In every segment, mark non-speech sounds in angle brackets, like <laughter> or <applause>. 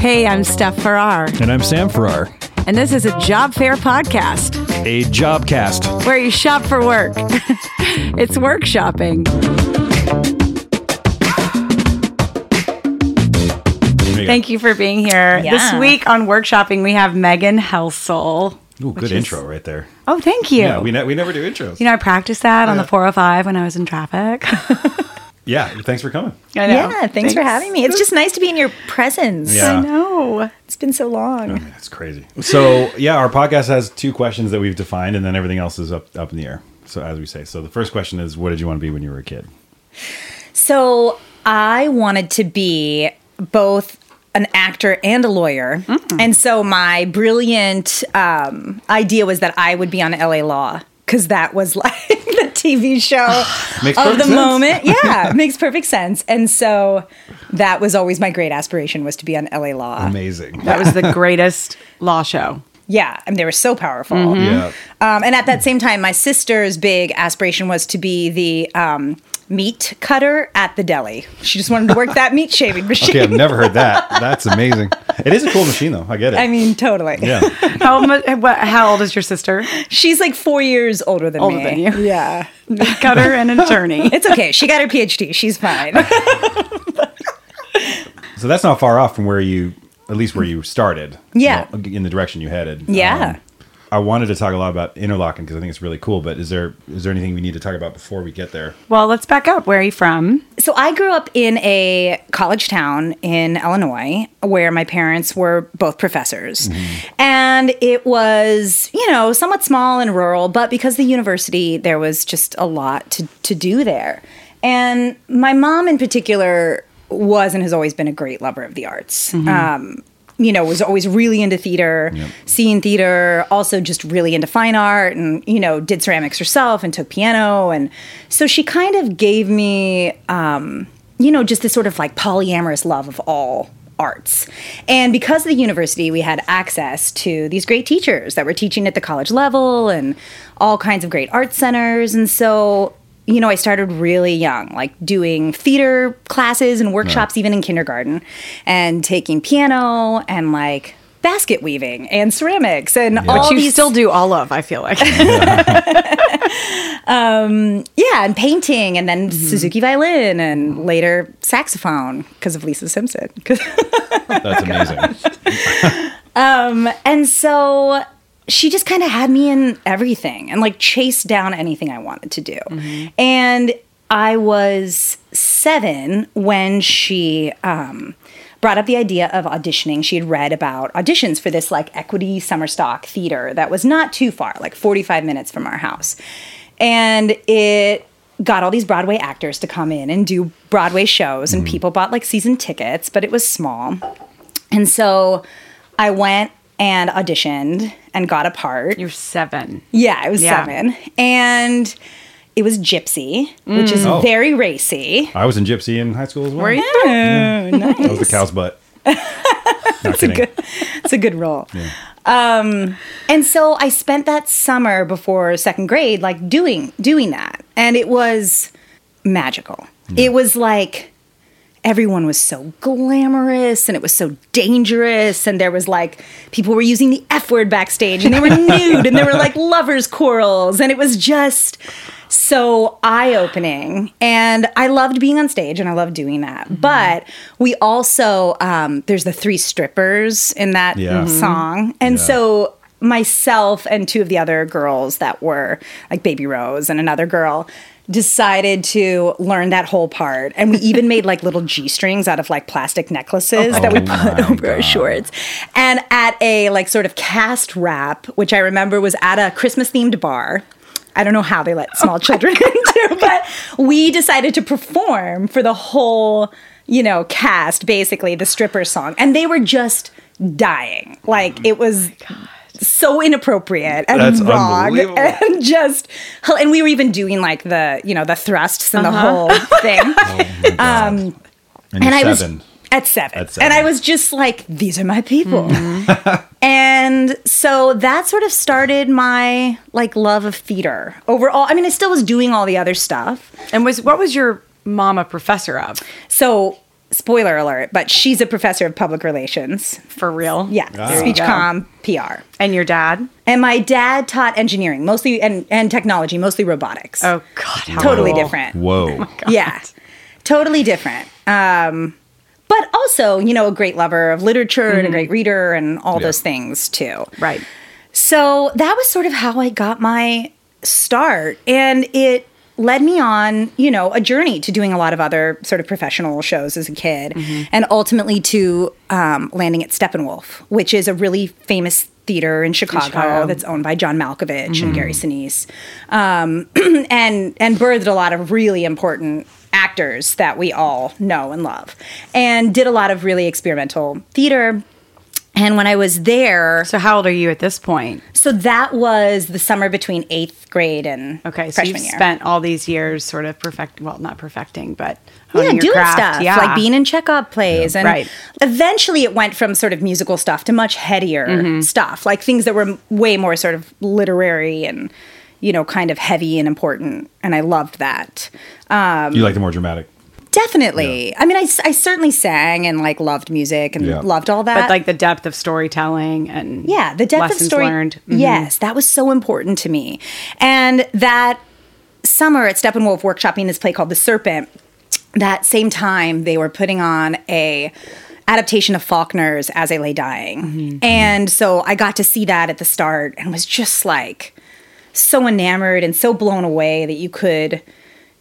Hey, I'm Steph Farrar, And I'm Sam Farrar, and this is a job fair podcast a Jobcast. where you shop for work. <laughs> it's work shopping. Thank you for being here. This week on work shopping, we have Megan Helsel. Ooh, good is- intro right there. Oh, thank you. Yeah, we, ne- we never do intros. you know, I practiced that on the 405 when I was in traffic. <laughs> yeah, thanks for coming. I know. Yeah, thanks, for having me. It's just nice to be in your presence. Yeah. I know. It's been so long. I mean, that's crazy. So, yeah, our podcast has two questions that we've defined, and then everything else is up, up in the air. So, as we say, so the first question is what did you want to be when you were a kid? So I wanted to be both an actor and a lawyer. And so my brilliant um, idea was that I would be on LA Law because that was <laughs> like the TV show of the sense. moment. <laughs> Yeah, it makes perfect sense. And so that was always my great aspiration was to be on LA Law. Amazing. That was the greatest law show. Yeah, I mean, they were so powerful. Yeah. Um, and at that same time, my sister's big aspiration was to be the um, meat cutter at the deli. She just wanted to work that meat shaving <laughs> machine. Okay, I've never heard that. That's amazing. It is a cool machine, though. I get it. I mean, totally. yeah. <laughs> How, mu- what, how old is your sister? She's like four years older than Older me. than you. Yeah. Meat cutter and an attorney. <laughs> It's okay. She got her PhD. She's fine. So, that's not far off from where you, at least where you started. Yeah. you know, in the direction you headed. Yeah. Um, I wanted to talk a lot about Interlochen because I think it's really cool. But is there is there anything we need to talk about before we get there? Well, let's back up. Where are you from? so I grew up in a college town in Illinois where my parents were both professors. And it was, you know, somewhat small and rural, but because the university, there was just a lot to, to do there. And my mom in particular was and has always been a great lover of the arts. Um, you know, was always really into theater, Yep. scene theater, also just really into fine art and, you know, did ceramics herself and took piano. And so she kind of gave me, um, you know, just this sort of like polyamorous love of all arts. And because of the university, we had access to these great teachers that were teaching at the college level and all kinds of great art centers. And so, you know, I started really young, like doing theater classes and workshops even in kindergarten and taking piano and like basket weaving and ceramics and all Which you these still do all of, I feel like. <laughs> yeah, and painting and then Mm-hmm. Suzuki violin and later saxophone because of Lisa Simpson. <laughs> That's amazing. <laughs> And so she just kind of had me in everything and like chased down anything I wanted to do. And I was seven when she um, brought up the idea of auditioning. She had read about auditions for this like equity summer stock theater that was not too far, like 45 minutes from our house. And it got all these Broadway actors to come in and do Broadway shows, and people bought like season tickets, but it was small. And so I went and auditioned and got a part. You're seven. Yeah, I was Yeah. seven. And it was Gypsy, which is Oh. very racy. I was in Gypsy in high school as well. Were you? That was the cow's butt. <laughs> Not kidding. It's a good role. Um, and so I spent that summer before second grade, like doing doing that, and it was magical. It was like everyone was so glamorous and it was so dangerous and there was like people were using the f word backstage and they were <laughs> nude and there were like lovers quarrels and it was just so eye-opening and i loved being on stage and i loved doing that but we also um, there's the three strippers in that Yeah. Mhm. song and Yeah. so myself and two of the other girls that were like baby rose and another girl decided to learn that whole part. And we even made like little g-strings out of like plastic necklaces that we Oh put my over our shorts. And at a like sort of cast wrap which i remember was at a christmas themed bar. I don't know how they let small children <laughs> into, but we decided to perform for the whole, you know, cast, basically the stripper song. And they were just dying. Like it was oh so inappropriate and That's wrong and <laughs> just and we were even doing like the you know the thrusts and the uh-huh. whole thing <laughs> oh um, and and you're I was at seven. At seven. And I was just like, these are my people. Mm-hmm. <laughs> and so that sort of started my like love of theater overall. I mean, I still was doing all the other stuff. And was what was your mom a professor of? So spoiler alert, but she's a professor of public relations. For real? Yeah, There you speech go. comm, PR. And your dad? And my dad taught engineering, mostly and, and technology, mostly robotics. Oh God, how totally cool. different. Whoa. Yeah, totally different. Um, but also, you know, a great lover of literature and a great reader and all Yeah. those things too. Right. So that was sort of how I got my start. And it led me on, you know, a journey to doing a lot of other sort of professional shows as a kid and ultimately to um, landing at Steppenwolf, which is a really famous theater in Chicago, Chicago. that's owned by John Malkovich and Gary Sinise. Um, <clears throat> and, and birthed a lot of really important actors that we all know and love and did a lot of really experimental theater. And when I was there, So how old are you at this point? so that was the summer between eighth grade and Okay, so freshman you've year. spent all these years sort of perfect, well, not perfecting, but yeah, honing your doing craft. stuff Yeah, like being in Chekhov plays, and Right. eventually it went from sort of musical stuff to much headier Mm-hmm. stuff, like things that were way more sort of literary and you know kind of heavy and important, and I loved that. Um, you like the more dramatic. Definitely. I mean, I, I certainly sang and like loved music and Yeah. loved all that. but like the depth of storytelling and Yeah, the depth lessons of story. learned. Mhm. Yes, that was so important to me. And that summer at Steppenwolf workshopping this play called The Serpent, that same time they were putting on a adaptation of Faulkner's As I Lay Dying. Mm-hmm. And so I got to see that at the start and was just like so enamored and so blown away that you could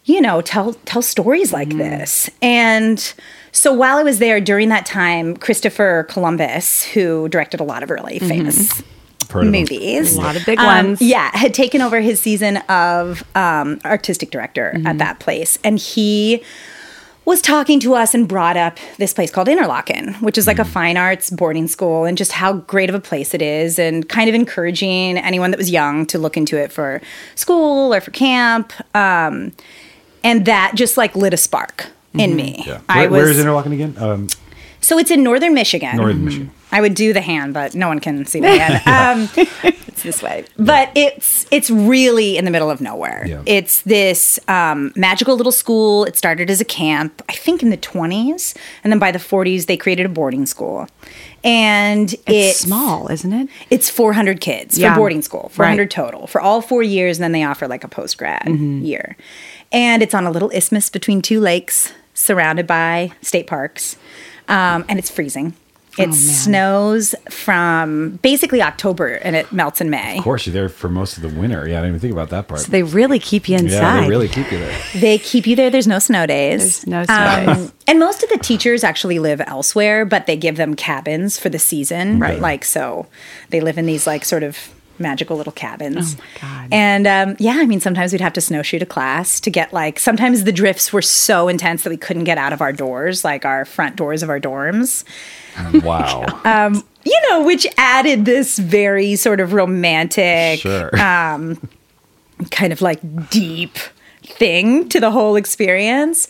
you know tell tell stories like Mm-hmm. this and so while i was there during that time christopher columbus who directed a lot of really famous Heard of them. movies Mm-hmm. A lot of big um, ones. yeah had taken over his season of um, artistic director Mm-hmm. at that place and he was talking to us and brought up this place called Interlochen, which is like a fine arts boarding school, and just how great of a place it is, and kind of encouraging anyone that was young to look into it for school or for camp. Um, and that just like lit a spark in me. Yeah. I Where, was where is Interlochen again? Um, so it's in northern Michigan. Northern Michigan. I would do the hand, but no one can see my hand. <laughs> Um, it's this way, but it's it's really in the middle of nowhere. Yeah. It's this um, magical little school. It started as a camp, I think, in the twenties, and then by the forties they created a boarding school, and It's small, isn't it? It's 400 kids Yeah. for boarding school, 400 Right. total for all four years, and then they offer like a post grad year. And it's on a little isthmus between two lakes, surrounded by state parks, um, and it's freezing. It snows from basically October and it melts in May. of course, you're there for most of the winter. Yeah, I didn't even think about that part. So They really keep you inside. yeah, they really keep you there. They keep you there. There's no snow days. There's no snow days. and most of the teachers actually live elsewhere, but they give them cabins for the season. Right. Like, so they live in these, like, sort of magical little cabins. Oh my God. And um, yeah, I mean, sometimes we'd have to snowshoe to class to get, like, sometimes the drifts were so intense that we couldn't get out of our doors, like our front doors of our dorms. <laughs> Wow. Uh, You know, which added this very sort of romantic, sure. kind of like deep thing to the whole experience.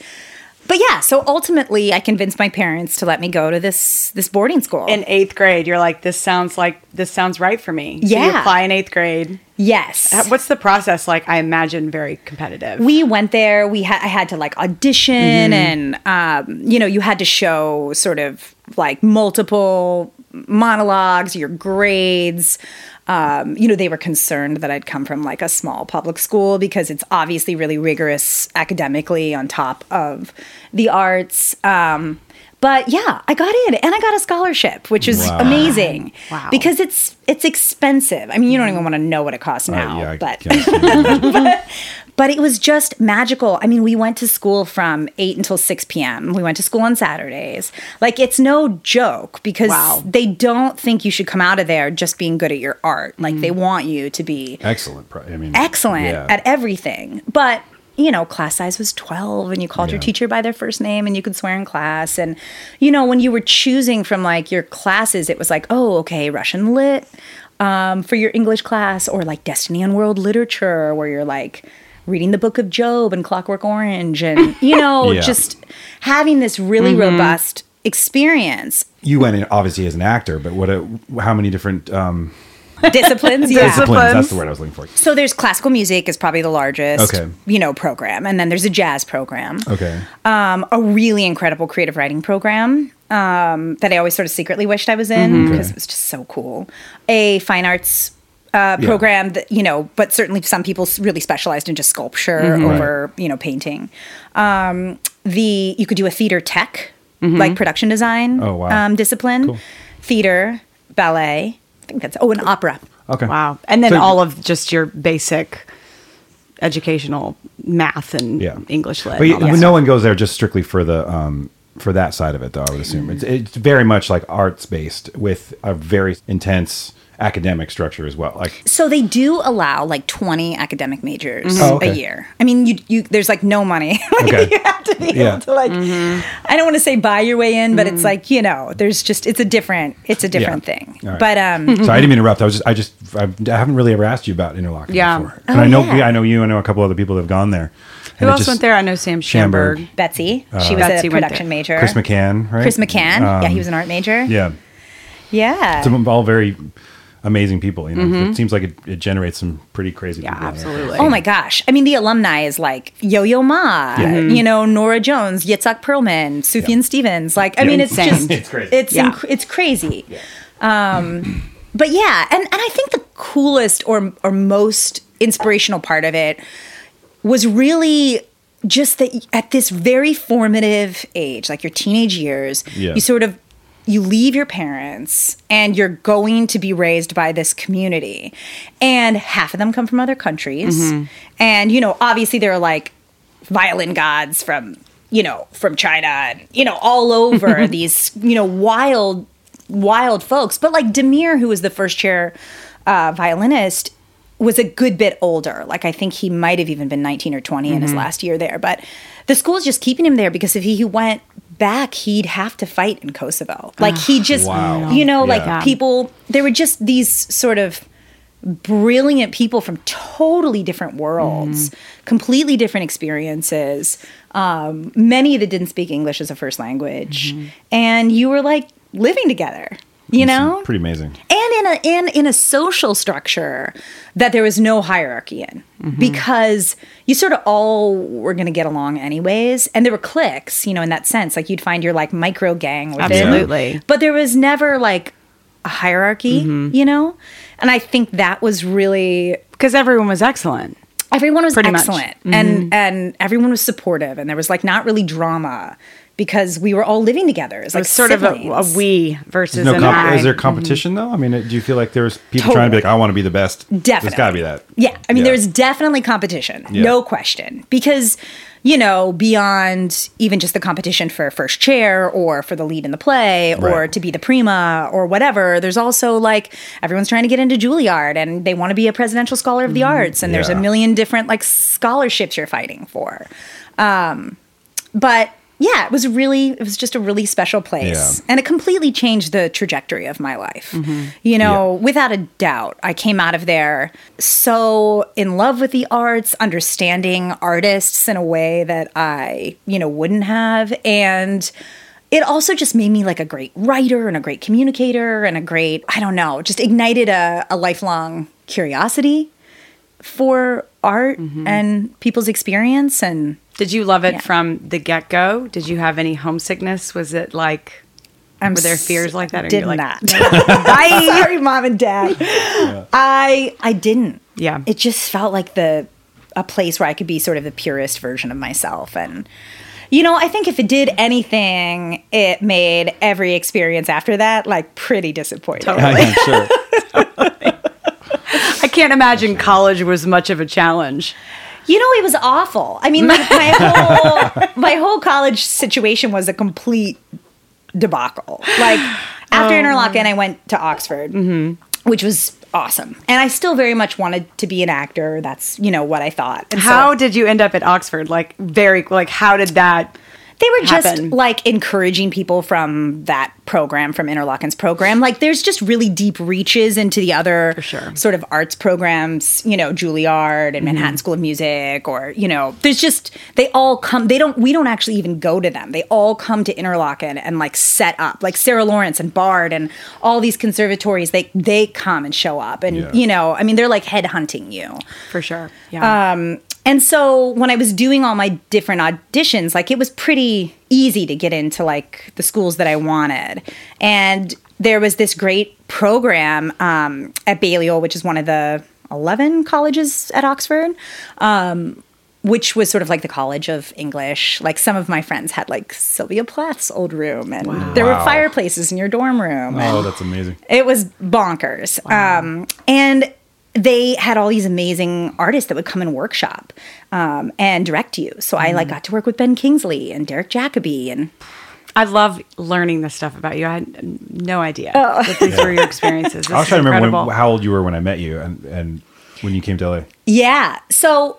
But yeah, so ultimately I convinced my parents to let me go to this this boarding school. in eighth grade, you're like, this sounds like this sounds right for me. So you Yeah. apply in eighth grade. yes. Uh, What's the process like? I imagine very competitive. we went there we had i had to like audition and um, you know you had to show sort of like multiple monologues your grades um, you know they were concerned that i'd come from like a small public school because it's obviously really rigorous academically on top of the arts um, but yeah, I got in and I got a scholarship, which is Wow. amazing. Wow. Because it's it's expensive. I mean, you don't even want to know what it costs Uh, now, yeah, I but can understand. <laughs> but it was just magical. I mean, we went to school from 8 until 6 p.m. We went to school on Saturdays. Like, it's no joke because Wow. they don't think you should come out of there just being good at your art. Like, they want you to be excellent. I mean, excellent yeah. at everything. But, you know, class size was 12 and you called your teacher by their first name and you could swear in class. And, you know, when you were choosing from like your classes, it was like, oh, okay, Russian lit um, for your English class or like Destiny and World Literature where you're like reading the book of Job and Clockwork Orange and, you know, <laughs> Yeah. just having this really robust experience. you went in obviously as an actor, but what? A, how many different um, disciplines. <laughs> Yeah. Disciplines. That's the word I was looking for. So there's classical music is probably the largest, Okay. you know, program, and then there's a jazz program. Okay. um, a really incredible creative writing program um, that I always sort of secretly wished I was in because Okay. it was just so cool. A fine arts uh, program that you know, but certainly some people really specialized in just sculpture over you know painting. Um, the you could do a theater tech like production design Oh, wow. um, discipline, Cool. theater, ballet. I think that's oh, an opera. Okay. Wow. And then So- all of just your basic educational math and Yeah. English lit. But and you, no stuff. one goes there just strictly for the um, for that side of it, though. I would assume it's it's very much like arts based with a very intense academic structure as well. Like So they do allow like 20 academic majors Oh, okay. a year. I mean, you you there's like no money. <laughs> Like, Okay. You have to be Yeah. able to like I don't want to say buy your way in, but it's like, you know, there's just it's a different it's a different Yeah. thing. All right. But um so I didn't mean to <laughs> interrupt. I was just I just I've, I haven't really ever asked you about Interlochen Yeah. before, and Oh, I know yeah. I know you. I know a couple other people that have gone there. Who And it else just- went there? I know Sam Schamberg. Schamberg. Betsy, she was Betsy a production major. Chris McCann, right? Chris McCann. yeah, Um, he was an art major. Yeah, Yeah. It's all very amazing people. You know, it seems like it, it generates some pretty crazy. Yeah, people out there. absolutely. Oh my gosh. I mean, the alumni is like Yo Yo Ma, Yeah. you know, Norah Jones, Itzhak Perlman, Sufjan Stevens. Like, I mean, it's Insane. just, It's crazy. It's, Yeah. inc- it's crazy. Um, but yeah, and, and I think the coolest or, or most inspirational part of it was really just that at this very formative age, like your teenage years, Yeah. you sort of you leave your parents and you're going to be raised by this community. And half of them come from other countries. And you know obviously there are like violin gods from you know from china and you know all over <laughs> these you know wild wild folks. But like demir who was the first chair uh, violinist was a good bit older. Like i think he might have even been 19 or 20 in his last year there. But the school's just keeping him there because if he went back he'd have to fight in kosovo like he just Wow. you know Yeah. like people there were just these sort of brilliant people from totally different worlds, completely different experiences. Um, many that didn't speak English as a first language, and you were like living together. You know, pretty amazing. and in a in in a social structure that there was no hierarchy in. Mm-hmm. Because you sort of all were going to get along anyways and there were cliques you know in that sense. Like you'd find your like micro gang within. Absolutely. but there was never like a hierarchy mm-hmm. you know? And i think that was really Because everyone was excellent. everyone was Pretty much. excellent and mm-hmm. and everyone was supportive and there was like not really drama because we were all living together as It like was sort of a, a we versus No an comp- I. is there competition though? I mean, do you feel like there's people trying to be like, I want to be the best? There's Definitely. got to be that. Yeah. I mean, Yeah. there's definitely competition. Yeah. No question. Because, you know, beyond even just the competition for first chair or for the lead in the play or to be the prima or whatever, there's also like everyone's trying to get into Juilliard and they want to be a presidential scholar of the arts. And there's a Mm-hmm. Million different like scholarships you're fighting for. Um, but yeah, it was really, it was just a really special place. Yeah. And it completely changed the trajectory of my life. Mm-hmm. You know, without a doubt, I came out of there so in love with the arts, understanding artists in a way that I, you know, wouldn't have. And it also just made me like a great writer and a great communicator and a great, I don't know, just ignited a, a lifelong curiosity for art mm-hmm. and people's experience and Did you love it Yeah. from the get go? Did you have any homesickness? Was it like I'm Were there s- fears like that? Or Did you're like, not. I <laughs> sorry, mom and dad. I I didn't. Yeah. It just felt like the a place where I could be sort of the purest version of myself and. You know, I think if it did anything, it made every experience after that like pretty disappointing. Yeah, sure. <laughs> I can't imagine college was much of a challenge. You know, it was awful. I mean, like my <laughs> whole my whole college situation was a complete debacle. Like after oh, Interlochen, I went to Oxford, mm-hmm. which was awesome, and I still very much wanted to be an actor. That's you know what I thought. And so- How did you end up at Oxford? Like very like how did that they were just like encouraging people from that program from interlochen's program like there's just really deep reaches into the other sure. Mm-hmm. sort of arts programs you know juilliard and manhattan school of music or you know there's just they all come they don't we don't actually even go to them they all come to interlochen and like set up like sarah lawrence and bard and all these conservatories they they come and show up and Yeah. you know i mean they're like head hunting you for sure. Yeah. um, and so when I was doing all my different auditions, like it was pretty easy to get into like the schools that I wanted. And there was this great program um, at Balliol, which is one of the 11 colleges at Oxford. Um, which was sort of like the college of English. Like some of my friends had like Sylvia Plath's old room, and there were Wow. fireplaces in your dorm room. Oh, that's amazing. it was bonkers. Um, and they had all these amazing artists that would come and workshop um, and direct you. So I like got to work with Ben Kingsley and Derek Jacobi and I love learning this stuff about you. I had no idea Oh. that these were your <laughs> experiences. This I was trying to remember when, how old you were when I met you and, and when you came to LA. yeah. So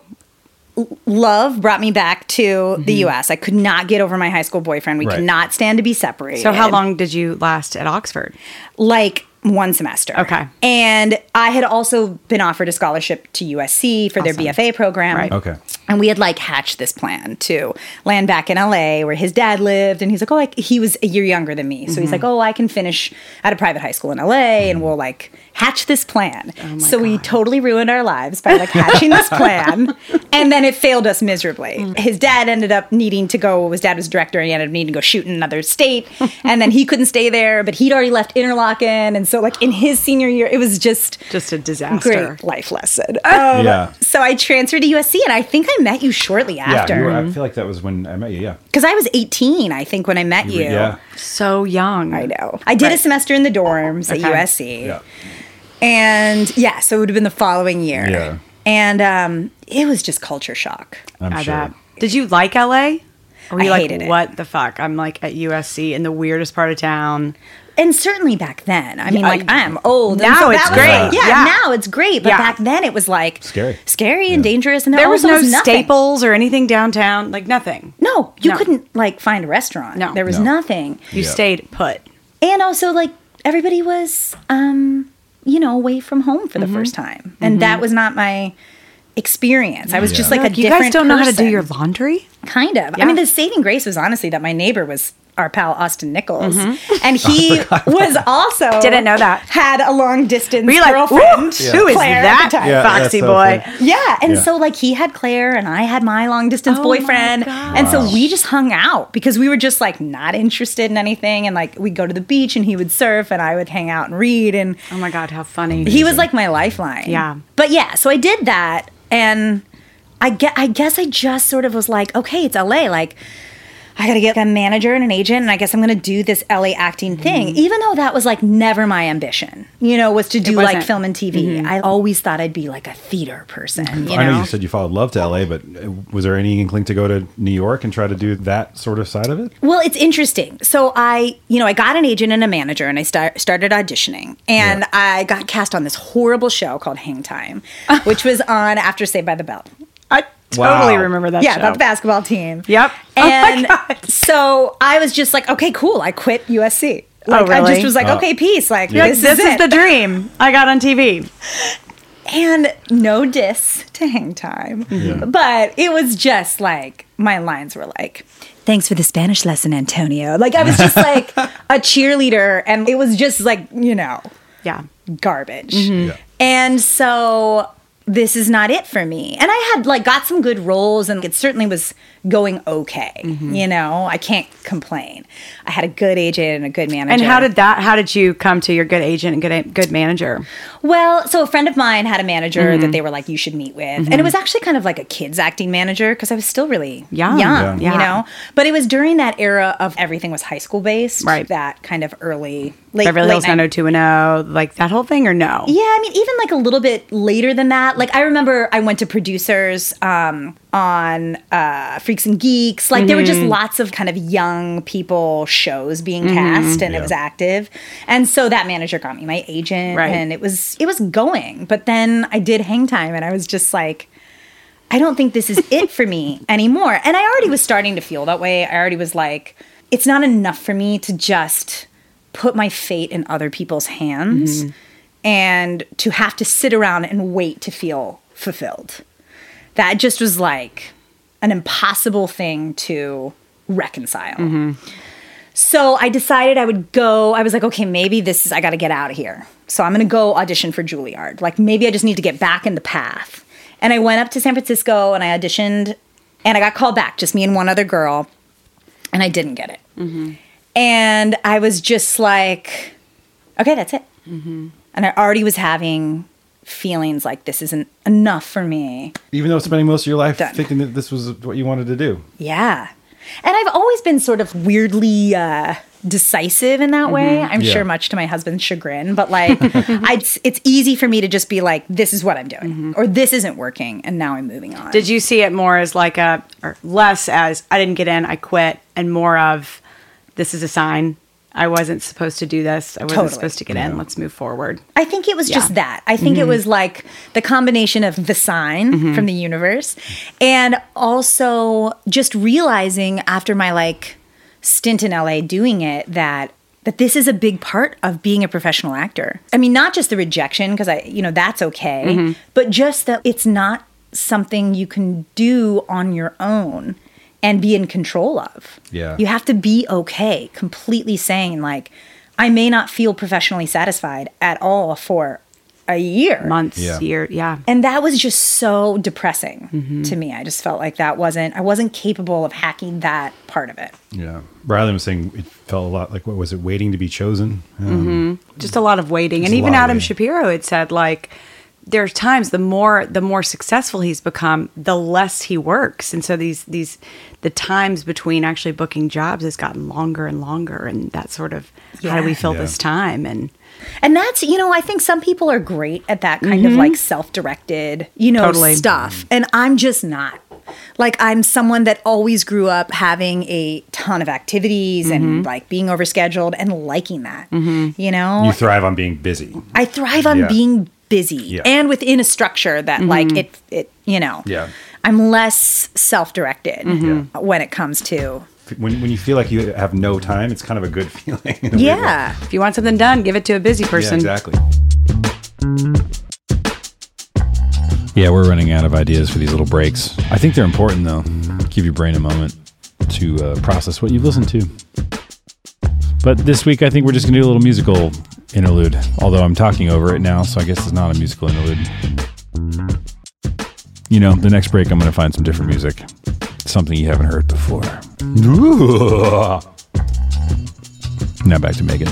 love brought me back to the U.S. I could not get over my high school boyfriend. We Right. could not stand to be separated. so, how long did you last at Oxford? like one semester. Okay. And I had also been offered a scholarship to USC for Awesome. their BFA program. Right. Okay. And we had like hatched this plan to land back in LA where his dad lived. And he's like, oh, I, he was a year younger than me. So Mm-hmm. he's like, oh, I can finish at a private high school in LA and we'll like hatch this plan. Oh so we totally ruined our lives by like hatching this plan. <laughs> And then it failed us miserably. Mm. His dad ended up needing to go, his dad was director and he ended up needing to go shoot in another state. <laughs> and then he couldn't stay there, but he'd already left Interlochen. And so, like, in his senior year, it was just Just a disaster. great life lesson. Um, Yeah. So I transferred to USC, and I think I met you shortly Yeah, you after were, I feel like that was when I met you. Yeah. because I was 18. I think when I met you. Yeah. So young. I know. I did a semester in the dorms Okay. at USC, Yeah. and yeah, so it would have been the following year. Yeah. And um, it was just culture shock. I'm I sure. bet. Did you like LA? Or were I like, hated it. what the fuck? I'm like at USC in the weirdest part of town. And certainly back then, I mean, Yeah, like I'm old. and now so it's that was great. yeah, Yeah. now it's great. But Yeah. back then, it was like Scary. scary and dangerous. And There was no nothing. staples or anything downtown, like nothing. No, you No. couldn't like find a restaurant. No. there was No. nothing. You Yeah. stayed put. and also like everybody was um you know away from home for the Mm-hmm. first time and that was not my experience i was just Yeah. like a you different guys don't know how to do your laundry? kind of Yeah. i mean the saving grace was honestly that my neighbor was our pal austin nichols Mm-hmm. and <laughs> he was also Didn't know that. had a long distance Were you like, girlfriend "Ooh, who is Claire, at that the time. Yeah, foxy that's so boy? funny. Yeah, and Yeah. so like he had Claire and I had my long distance Oh boyfriend, gosh. and so we just hung out because we were just like not interested in anything, and like we'd go to the beach and he would surf and I would hang out and read, and Oh my god, how funny. he was like my lifeline. Yeah. but yeah, so I did that, and I get, I guess I just sort of was like, okay, it's LA, like. I got to get a manager and an agent, and I guess I'm going to do this LA acting thing, mm-hmm. even though that was like never my ambition, you know, was to do like film and TV. Mm-hmm. I always thought I'd be like a theater person, mm-hmm. you I know know? you said you followed love to LA, but uh, was there any inkling to go to New York and try to do that sort of side of it? Well, it's interesting. So I, you know, I got an agent and a manager, and I start, started auditioning, and Yeah. I got cast on this horrible show called Hang Time, <laughs> which was on after Saved by the Bell. I Wow. totally remember that yeah, show. about the basketball team. Yep. Oh my And God. so I was just like, okay, cool. I quit USC. Oh, Like, I just was like, Oh. okay, peace. Like, Yeah. Like, this, this, is, is, it. the dream I got on TV. and no diss to hang time. But it was just like my lines were like, Thanks for the Spanish lesson, Antonio. Like I was just <laughs> like a cheerleader and it was just like, you know, Yeah. garbage. Mm-hmm. Mm-hmm. Yeah. And so this is not it for me. And I had like got some good roles and it certainly was going okay. Mm-hmm. You know, I can't complain. I had a good agent and a good manager. And how did that? How did you come to your good agent and good good manager? Well, so a friend of mine had a manager Mm-hmm. that they were like, you should meet with. And it was actually kind of like a kids acting manager because I was still really Young. young, Yeah. you know? But it was during that era of everything was high school based. Right. That kind of early, late, Beverly late Hills night- 90210, like that whole thing, or no? Yeah, I mean, even like a little bit later than that. Like, I remember I went to producers um, on uh, Freaks and Geeks. Like, there were just mm-hmm. lots of kind of young people shows being mm-hmm. cast, and Yeah. it was active. And so that manager got me my agent, Right. and it was it was going. But then I did Hang Time, and I was just like. I don't think this is it for me <laughs> anymore. And I already was starting to feel that way. I already was like, it's not enough for me to just put my fate in other people's hands mm-hmm. and to have to sit around and wait to feel fulfilled. That just was like an impossible thing to reconcile. Mm-hmm. So I decided I would go. I was like, okay, maybe this is, I got to get out of here. So I'm going to go audition for Juilliard. Like, maybe I just need to get back in the path. And I went up to San Francisco and I auditioned and I got called back, just me and one other girl. And I didn't get it. Mm-hmm. And I was just like, okay, that's it. Mm-hmm. And I already was having feelings like this isn't enough for me. Even though spending most of your life Done. thinking that this was what you wanted to do. Yeah. And I've always been sort of weirdly uh, decisive in that way. I'm Yeah. sure much to my husband's chagrin, but like <laughs> I'd, it's easy for me to just be like, this is what I'm doing, or this isn't working, and now I'm moving on. Did you see it more as like a, or less as I didn't get in, I quit, and more of this is a sign I wasn't supposed to do this. I wasn't Totally. supposed to get in. Let's move forward. I think it was just that. I think it mm-hmm. was like the combination of the sign mm-hmm. from the universe and also just realizing after my like stint in LA doing it that that this is a big part of being a professional actor. I mean, not just the rejection because I, you know, that's okay, mm-hmm. but just that it's not something you can do on your own and be in control of. Yeah. You have to be okay completely saying like I may not feel professionally satisfied at all for a year. Months, Yeah. year, yeah. And that was just so depressing to me. I just felt like that wasn't I wasn't capable of hacking that part of it. Yeah. Riley was saying it felt a lot like what was it, waiting to be chosen? Um, just a lot of waiting and even adam shapiro had said like there's times the more the more successful he's become the less he works and so these these the times between actually booking jobs has gotten longer and longer and that sort of how do we fill Yeah. this time and And that's, you know, I think some people are great at that kind of mm-hmm. like self directed, you know, Totally. stuff. And I'm just not. Like, I'm someone that always grew up having a ton of activities and mm-hmm. like being overscheduled and liking that. Mm-hmm. You know, You thrive on being busy. I thrive on Yeah. being busy Yeah. and within a structure that, like, it, it, you know, Yeah. I'm less self directed Yeah. when it comes to, When, when you feel like you have no time, it's kind of a good <laughs> feeling. a yeah. if you want something done give it to a busy Yeah, person exactly. Yeah, we're running out of ideas for these little breaks. I think they're important, though. Give your brain a moment to uh, process what you've listened to. But this week, I think we're just going to do a little musical interlude. Although I'm talking over it now, so I guess it's not a musical interlude. You know, the next break, I'm going to find some different music. Something you haven't heard before. Now back to Megan.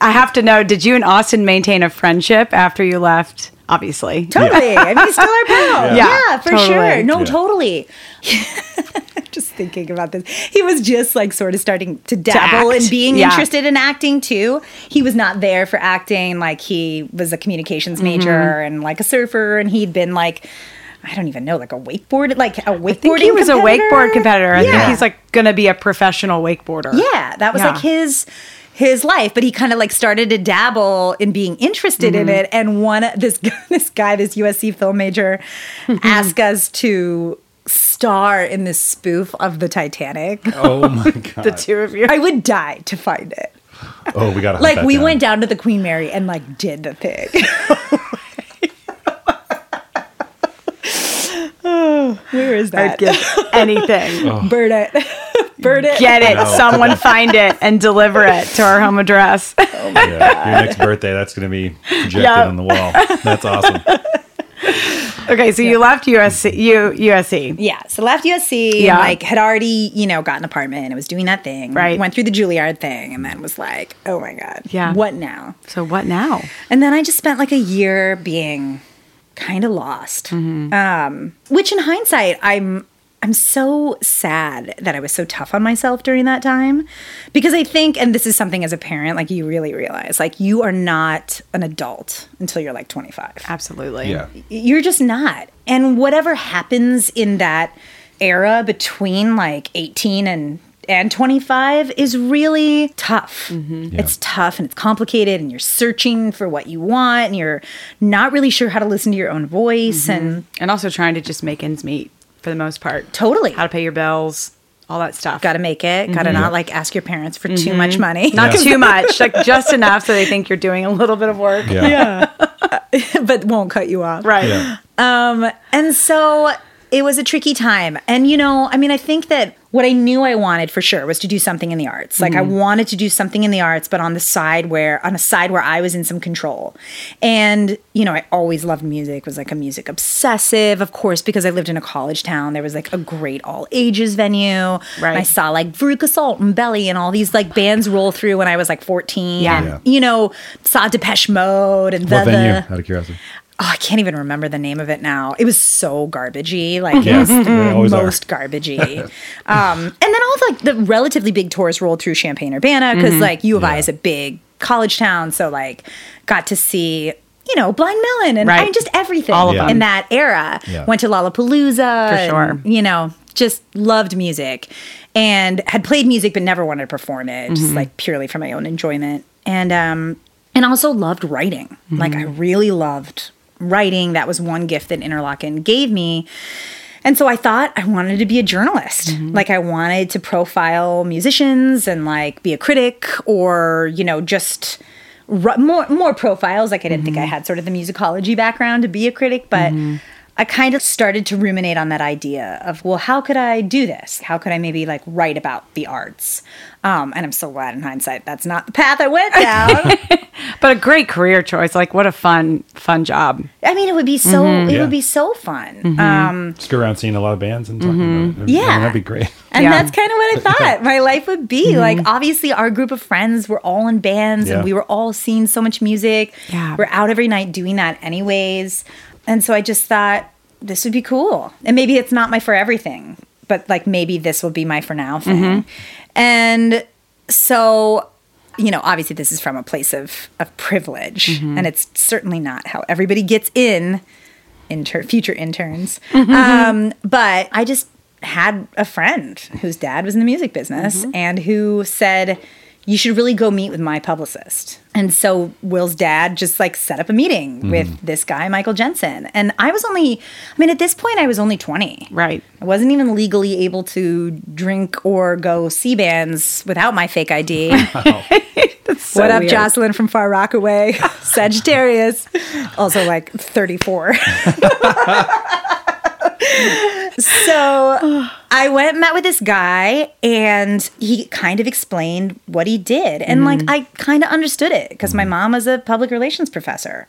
i have to know did you and austin maintain a friendship after you left obviously Totally. I mean, still our pal. <laughs> Yeah. Yeah, for Totally. sure. No, Yeah. totally. <laughs> just thinking about this. He was just like sort of starting to dabble act. in being Yeah. interested in acting too. He was not there for acting. Like he was a communications Mm-hmm. major and like a surfer, and he'd been like. I don't even know, like a wakeboard, like a wakeboard. I he was a wakeboard competitor. I Yeah. think he's like going to be a professional wakeboarder. Yeah, that was Yeah. like his his life, but he kind of like started to dabble in being interested Mm-hmm. in it. And one this guy, <laughs> this guy, this USC film major, asked us to star in this spoof of the Titanic. <laughs> Oh my <laughs> god! The two of you. I would die to find it. oh, we got to Like we went down to the Queen Mary and like did the thing. oh, where is I'd that? give <laughs> anything. Oh. Bird it. <laughs> Bird it. Get it. Someone find it and deliver it to our home address. Oh my <laughs> yeah, God. your next birthday, that's going to be projected Yep. on the wall. That's awesome. okay, so you left USC. You USC. Yeah, so left USC Yeah. and like had already, you know, got an apartment and was doing that thing. Right. Went through the Juilliard thing and then was like, oh my God. Yeah. What now? So what now? And then I just spent like a year being kind of lost. Mm-hmm. Um, which in hindsight, I'm I'm so sad that I was so tough on myself during that time. Because I think, and this is something as a parent, like you really realize, like you are not an adult until you're like 25 Absolutely. Yeah. you're just not. And whatever happens in that era between like 18 and and 25 is really tough. Mm-hmm. Yeah. It's tough and it's complicated, and you're searching for what you want, and you're not really sure how to listen to your own voice. Mm-hmm. And and also trying to just make ends meet for the most part. totally, How to pay your bills, all that stuff. got to make it, got to mm-hmm. not like ask your parents for too much money. Not Yeah. too much, <laughs> like just enough so they think you're doing a little bit of work. Yeah. <laughs> <laughs> but won't cut you off. Right. Yeah. Um, and so it was a tricky time. And, you know, I mean, I think that what I knew I wanted for sure was to do something in the arts. Like, I mm-hmm. wanted to do something in the arts, but on the side where, on a side where I was in some control. And, you know, I always loved music, was like a music obsessive, of course, because I lived in a college town. There was like a great all ages venue. Right. I saw like Veruca Salt and Belly and all these like bands roll through when I was like 14. Yeah. And, Yeah. You know, saw Depeche Mode and What the, venue? the Out of curiosity. Oh, I can't even remember the name of it now. It was so garbagey, like Yeah, it was they the are. most garbagey. um, and then all the, like the relatively big tours rolled through Champaign Urbana because like U of I Yeah. is a big college town, so like got to see you know Blind Melon and I mean, just everything All of them. in that era. Yeah. Went to Lollapalooza For and, sure. you know, just loved music and had played music but never wanted to perform it, Mm-hmm. just like purely for my own enjoyment. And um and also loved writing. Like I really loved writing. That was one gift that Interlochen gave me. And so I thought I wanted to be a journalist. Mm-hmm. Like I wanted to profile musicians and like be a critic or, you know, just more more profiles. Like I didn't think I mm-hmm. had sort of the musicology background to be a critic, but mm-hmm. I kind of started to ruminate on that idea of, well, how could I do this? How could I maybe like write about the arts? Um, and I'm so glad in hindsight that's not the path I went down. <laughs> But a great career choice. Like what a fun, fun job. I mean, it would be so it Yeah. would be so fun. Um, Just go around seeing a lot of bands and talking about it. I mean, Mm-hmm. Yeah. that'd be great. And Yeah. that's kind of what I <laughs> thought my life would be. Like, obviously, our group of friends were all in bands Yeah. and we were all seeing so much music. Yeah. We're out every night doing that, anyways. And so I just thought this would be cool. And maybe it's not my for everything, but like maybe this will be my for now thing. Mm-hmm. And so. You know, obviously, this is from a place of of privilege, mm-hmm. and it's certainly not how everybody gets in inter- future interns. Mm-hmm. Um, but I just had a friend whose dad was in the music business and who said, You should really go meet with my publicist. And so Will's dad just like set up a meeting mm-hmm. with this guy, Michael Jensen. And I was only, I mean, at this point, I was only 20. Right. I wasn't even legally able to drink or go see bands without my fake ID. <laughs> <laughs> So what up, weird. Jocelyn from Far Rockaway, <laughs> Sagittarius, also like 34. So <sighs> I went and met with this guy, and he kind of explained what he did. And like, I kind of understood it because my mom was a public relations professor.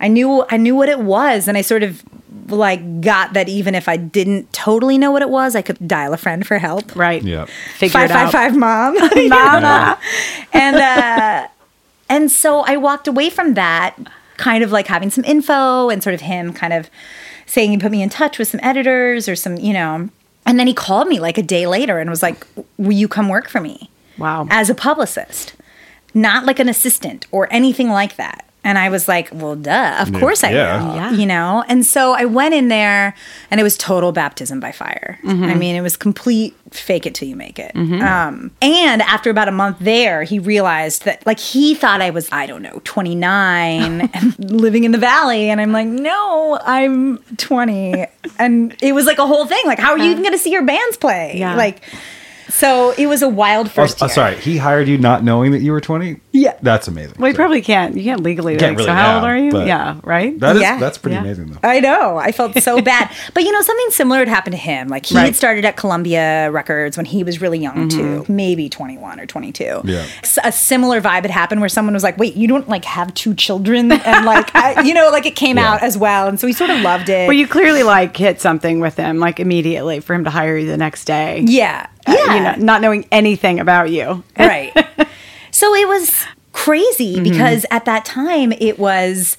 I knew I knew what it was, and I sort of like got that even if I didn't totally know what it was, I could dial a friend for help. Right. Yeah. Figure Five it five out. five mom. <laughs> <laughs> Mama. and uh, and so I walked away from that, kind of like having some info and sort of him kind of saying he put me in touch with some editors or some, you know. And then he called me like a day later and was like, "Will you come work for me?" Wow. as a publicist, not like an assistant or anything like that. And I was like, well, duh, of course I yeah. will. Yeah. You know? And so I went in there and it was total baptism by fire. I mean, it was complete fake it till you make it. Um, and after about a month there, he realized that, like, he thought I was, I don't know, 29 <laughs> and living in the valley. And I'm like, no, I'm 20. and it was like a whole thing. Like, how are you even going to see your bands play? Yeah. Like, so it was a wild Oh, first oh, year. sorry, he hired you not knowing that you were 20? Yeah. That's amazing. Well, you probably can't. You can't legally. Can't like, really so how old are you? Yeah. Right. That is Yeah. that's pretty Yeah. amazing though. I know. I felt so <laughs> bad. But you know, something similar had happened to him. Like he Right. had started at Columbia Records when he was really young too, maybe 21 or 22. Yeah. S- A similar vibe had happened where someone was like, "Wait, you don't like have two children?" And <laughs> like, I, you know, like it came Yeah. out as well. And so he sort of loved it. Well, you clearly like hit something with him like immediately for him to hire you the next day. yeah. Uh, Yeah. You know, not knowing anything about you. <laughs> right. So it was crazy mm-hmm. because at that time it was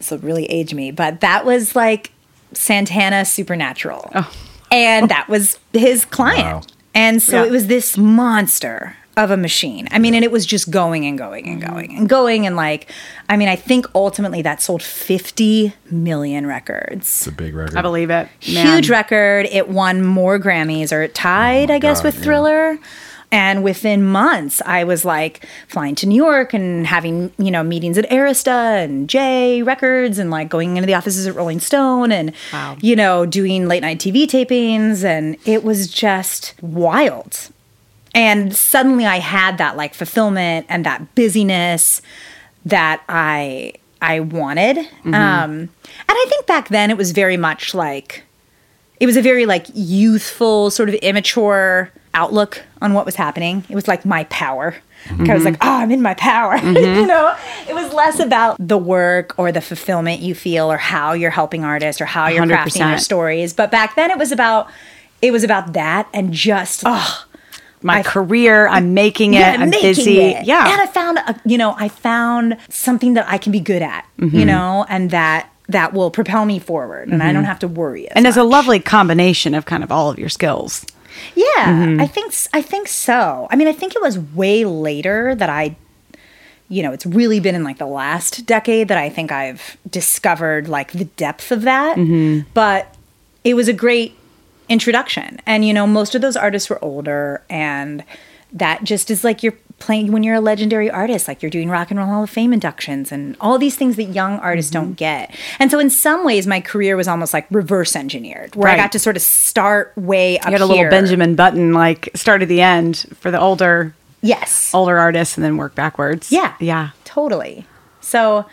so really age me, but that was like Santana Supernatural. Oh. And that was his client. Wow. And so Yeah. it was this monster of a machine. I mean, and it was just going and going and mm-hmm. going and going. And like, I mean, I think ultimately that sold 50 million records. It's a big record. I believe it. Man. Huge record. It won more Grammys, or it tied, oh I guess, God, with yeah. Thriller. And within months, I was like flying to New York and having, you know, meetings at Arista and J Records and like going into the offices at Rolling Stone and, Wow. you know, doing late night TV tapings. And it was just wild. And suddenly I had that like fulfillment and that busyness that I I wanted. Mm-hmm. Um, and I think back then it was very much like it was a very like youthful, sort of immature outlook on what was happening. It was like my power. Like I was like, oh, I'm in my power. <laughs> you know, it was less about the work or the fulfillment you feel or how you're helping artists or how you're crafting their 100%. stories. But back then it was about it was about that and just oh My I- career, I'm making it, I'm making busy. it. Yeah. and I found a, you know I found something that I can be good at, Mm-hmm. you know, and that that will propel me forward, and I don't have to worry. And it's a lovely combination of kind of all of your skills. Yeah, Mm-hmm. I think I think so. I mean, I think it was way later that I you know, it's really been in like the last decade that I think I've discovered like the depth of that. Mm-hmm. But it was a great introduction. And you know, most of those artists were older and that just is like you're playing when you're a legendary artist, like you're doing Rock and Roll Hall of Fame inductions and all these things that young artists Mm-hmm. don't get. And so in some ways my career was almost like reverse engineered, where I got to sort of start way up You had a little. Benjamin Button like start at the end for the older Yes. older artists and then work backwards. Yeah. Yeah. Totally. So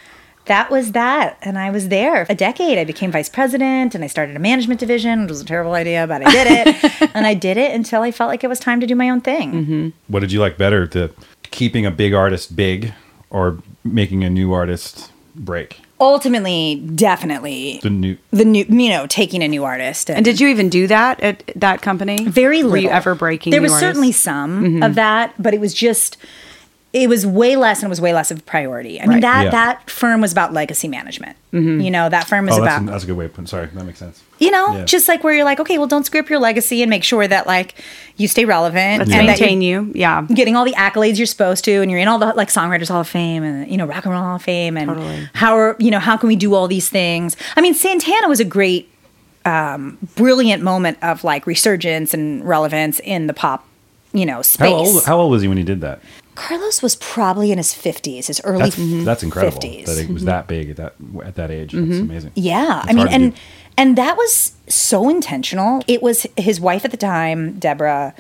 that was that. And I was there a decade. I became vice president and I started a management division, which was a terrible idea, but I did it. <laughs> and I did it until I felt like it was time to do my own thing. Mm-hmm. What did you like better, the keeping a big artist big or making a new artist break? Ultimately, definitely The new the new, you know, taking a new artist. And did you even do that at that company? very little. Were you ever breaking? There new was certainly artists? some mm-hmm. of that, but it was just it was way less and it was way less of a priority. I mean Right. that Yeah. that firm was about legacy management. You know, that firm was Oh, that's, about a, that's a good way of putting Sorry, that makes sense. you know, Yeah. just like where you're like, okay, well, don't screw up your legacy and make sure that like you stay relevant Let's and maintain you're you. Yeah. getting all the accolades you're supposed to, and you're in all the like Songwriters Hall of Fame and you know Rock and Roll Hall of Fame, and Totally. how are you know how can we do all these things? I mean, Santana was a great, um, brilliant moment of like resurgence and relevance in the pop, you know, space. How old, how old was he when he did that? Carlos was probably in his 50s, his early That's, that's incredible 50s. that it was that big at that at that age. That's amazing. Yeah, It's I mean, and do. and that was so intentional. It was his wife at the time, Deborah.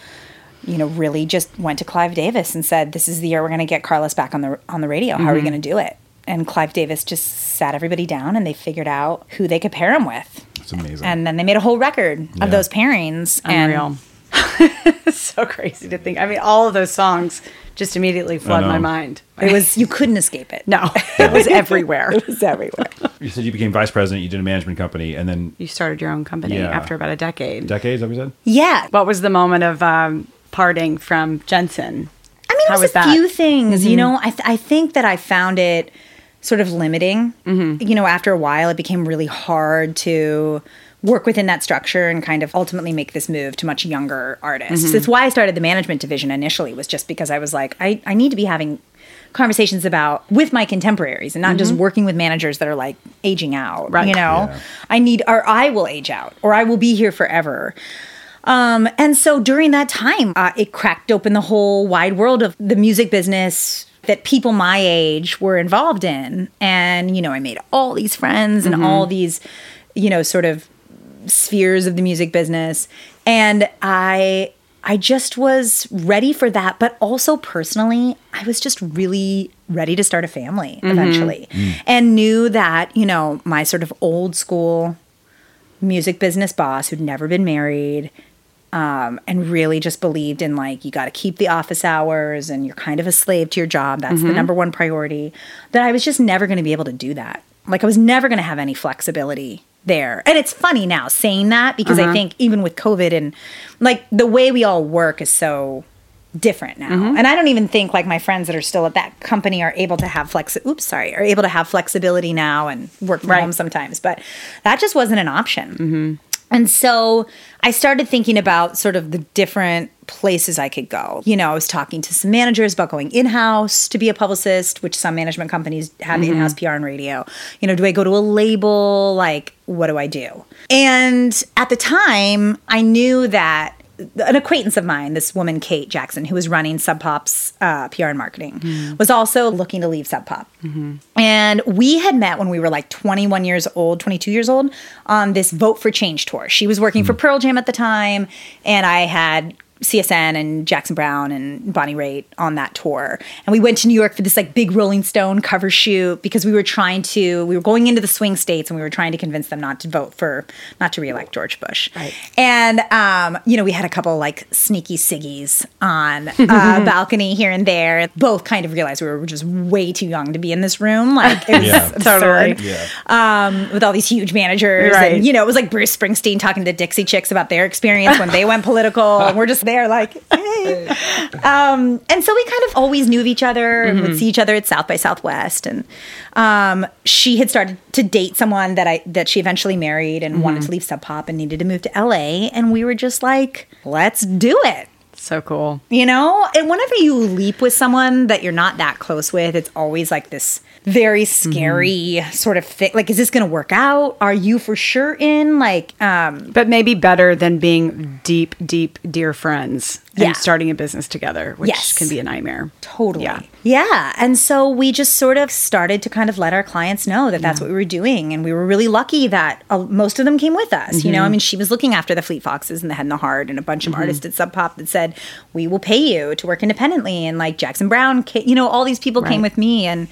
You know, really just went to Clive Davis and said, "This is the year we're going to get Carlos back on the on the radio. How are we Mm-hmm. going to do it?" And Clive Davis just sat everybody down and they figured out who they could pair him with. It's amazing. And then they made a whole record Yeah. of those pairings. Unreal. it's <laughs> so crazy to think. I mean, all of those songs just immediately flood my mind. It was <laughs> you couldn't escape it. no, <laughs> it was everywhere. it was everywhere. you said you became vice president. You did a management company, and then You started your own company Yeah. after about a decade. decades. That we said. yeah, What was the moment of um, parting from Jensen? I mean, How it was, was a that? few things. You know, I, th- I think that I found it sort of limiting. You know, after a while, it became really hard to work within that structure and kind of ultimately make this move to much younger artists. That's why I started the management division initially, was just because I was like, I, I need to be having conversations about with my contemporaries and not just working with managers that are like aging out Right. you know Yeah. i need or i will age out or i will be here forever um, and so during that time, uh, it cracked open the whole wide world of the music business that people my age were involved in. And, you know, I made all these friends and all these, you know, sort of spheres of the music business. And I, I just was ready for that. But also personally, I was just really ready to start a family mm-hmm. eventually mm. and knew that, you know, my sort of old school music business boss who'd never been married um, and really just believed in like you got to keep the office hours and you're kind of a slave to your job. That's the mm-hmm. number one priority. That i was just never going to be able to do that. Like i was never going to have any flexibility there. And it's funny now saying that because i uh-huh. think even with covid and like the way we all work is so different now. Mm-hmm. And i don't even think like my friends that are still at that company are able to have flex oops sorry are able to have flexibility now and work from Right. home sometimes. But that just wasn't an option. Mm-hmm. And so I started thinking about sort of the different places I could go. You know, I was talking to some managers about going in house to be a publicist, which some management companies have mm-hmm. in house PR and radio. You know, do I go to a label? Like, what do I do? And at the time, I knew that an acquaintance of mine, this woman Kate Jackson, who was running Sub Pop's uh, PR and marketing, mm-hmm. was also looking to leave Sub Pop. Mm-hmm. And we had met when we were like 21 years old, 22 years old, on this Vote for Change tour. She was working for mm. Pearl Jam at the time, and I had CSN and Jackson Browne and Bonnie Raitt on that tour. And we went to New York for this like big Rolling Stone cover shoot because we were trying to, we were going into the swing states and we were trying to convince them not to vote for, not to reelect George Bush. Right. And, um, you know, we had a couple like sneaky ciggies on a <laughs> balcony here and there. Both kind of realized we were just way too young to be in this room. Like, it was Yeah. <laughs> absurd Totally. Yeah. um, with all these huge managers. Right. And, you know, it was like Bruce Springsteen talking to the Dixie Chicks about their experience when they went political. <laughs> and we're just there like, <laughs> hey. Um, and so we kind of always knew of each other and would see each other at South by Southwest. And um, she had started to date someone that I that she eventually married and wanted to leave Sub Pop and needed to move to LA. And we were just like, let's do it. So cool. You know, and whenever you leap with someone that you're not that close with, it's always like this very scary sort of thing. Like, is this going to work out? Are you for sure in? Like, um, But maybe better than being deep, deep, dear friends Yeah. and starting a business together, which Yes. can be a nightmare. totally. Yeah. Yeah. And so we just sort of started to kind of let our clients know that that's what we were doing. And we were really lucky that uh, most of them came with us. You know, I mean, she was looking after the Fleet Foxes and the Head and the Heart and a bunch of artists at Sub Pop that said, we will pay you to work independently. And like Jackson Browne, you know, all these people came with me. And,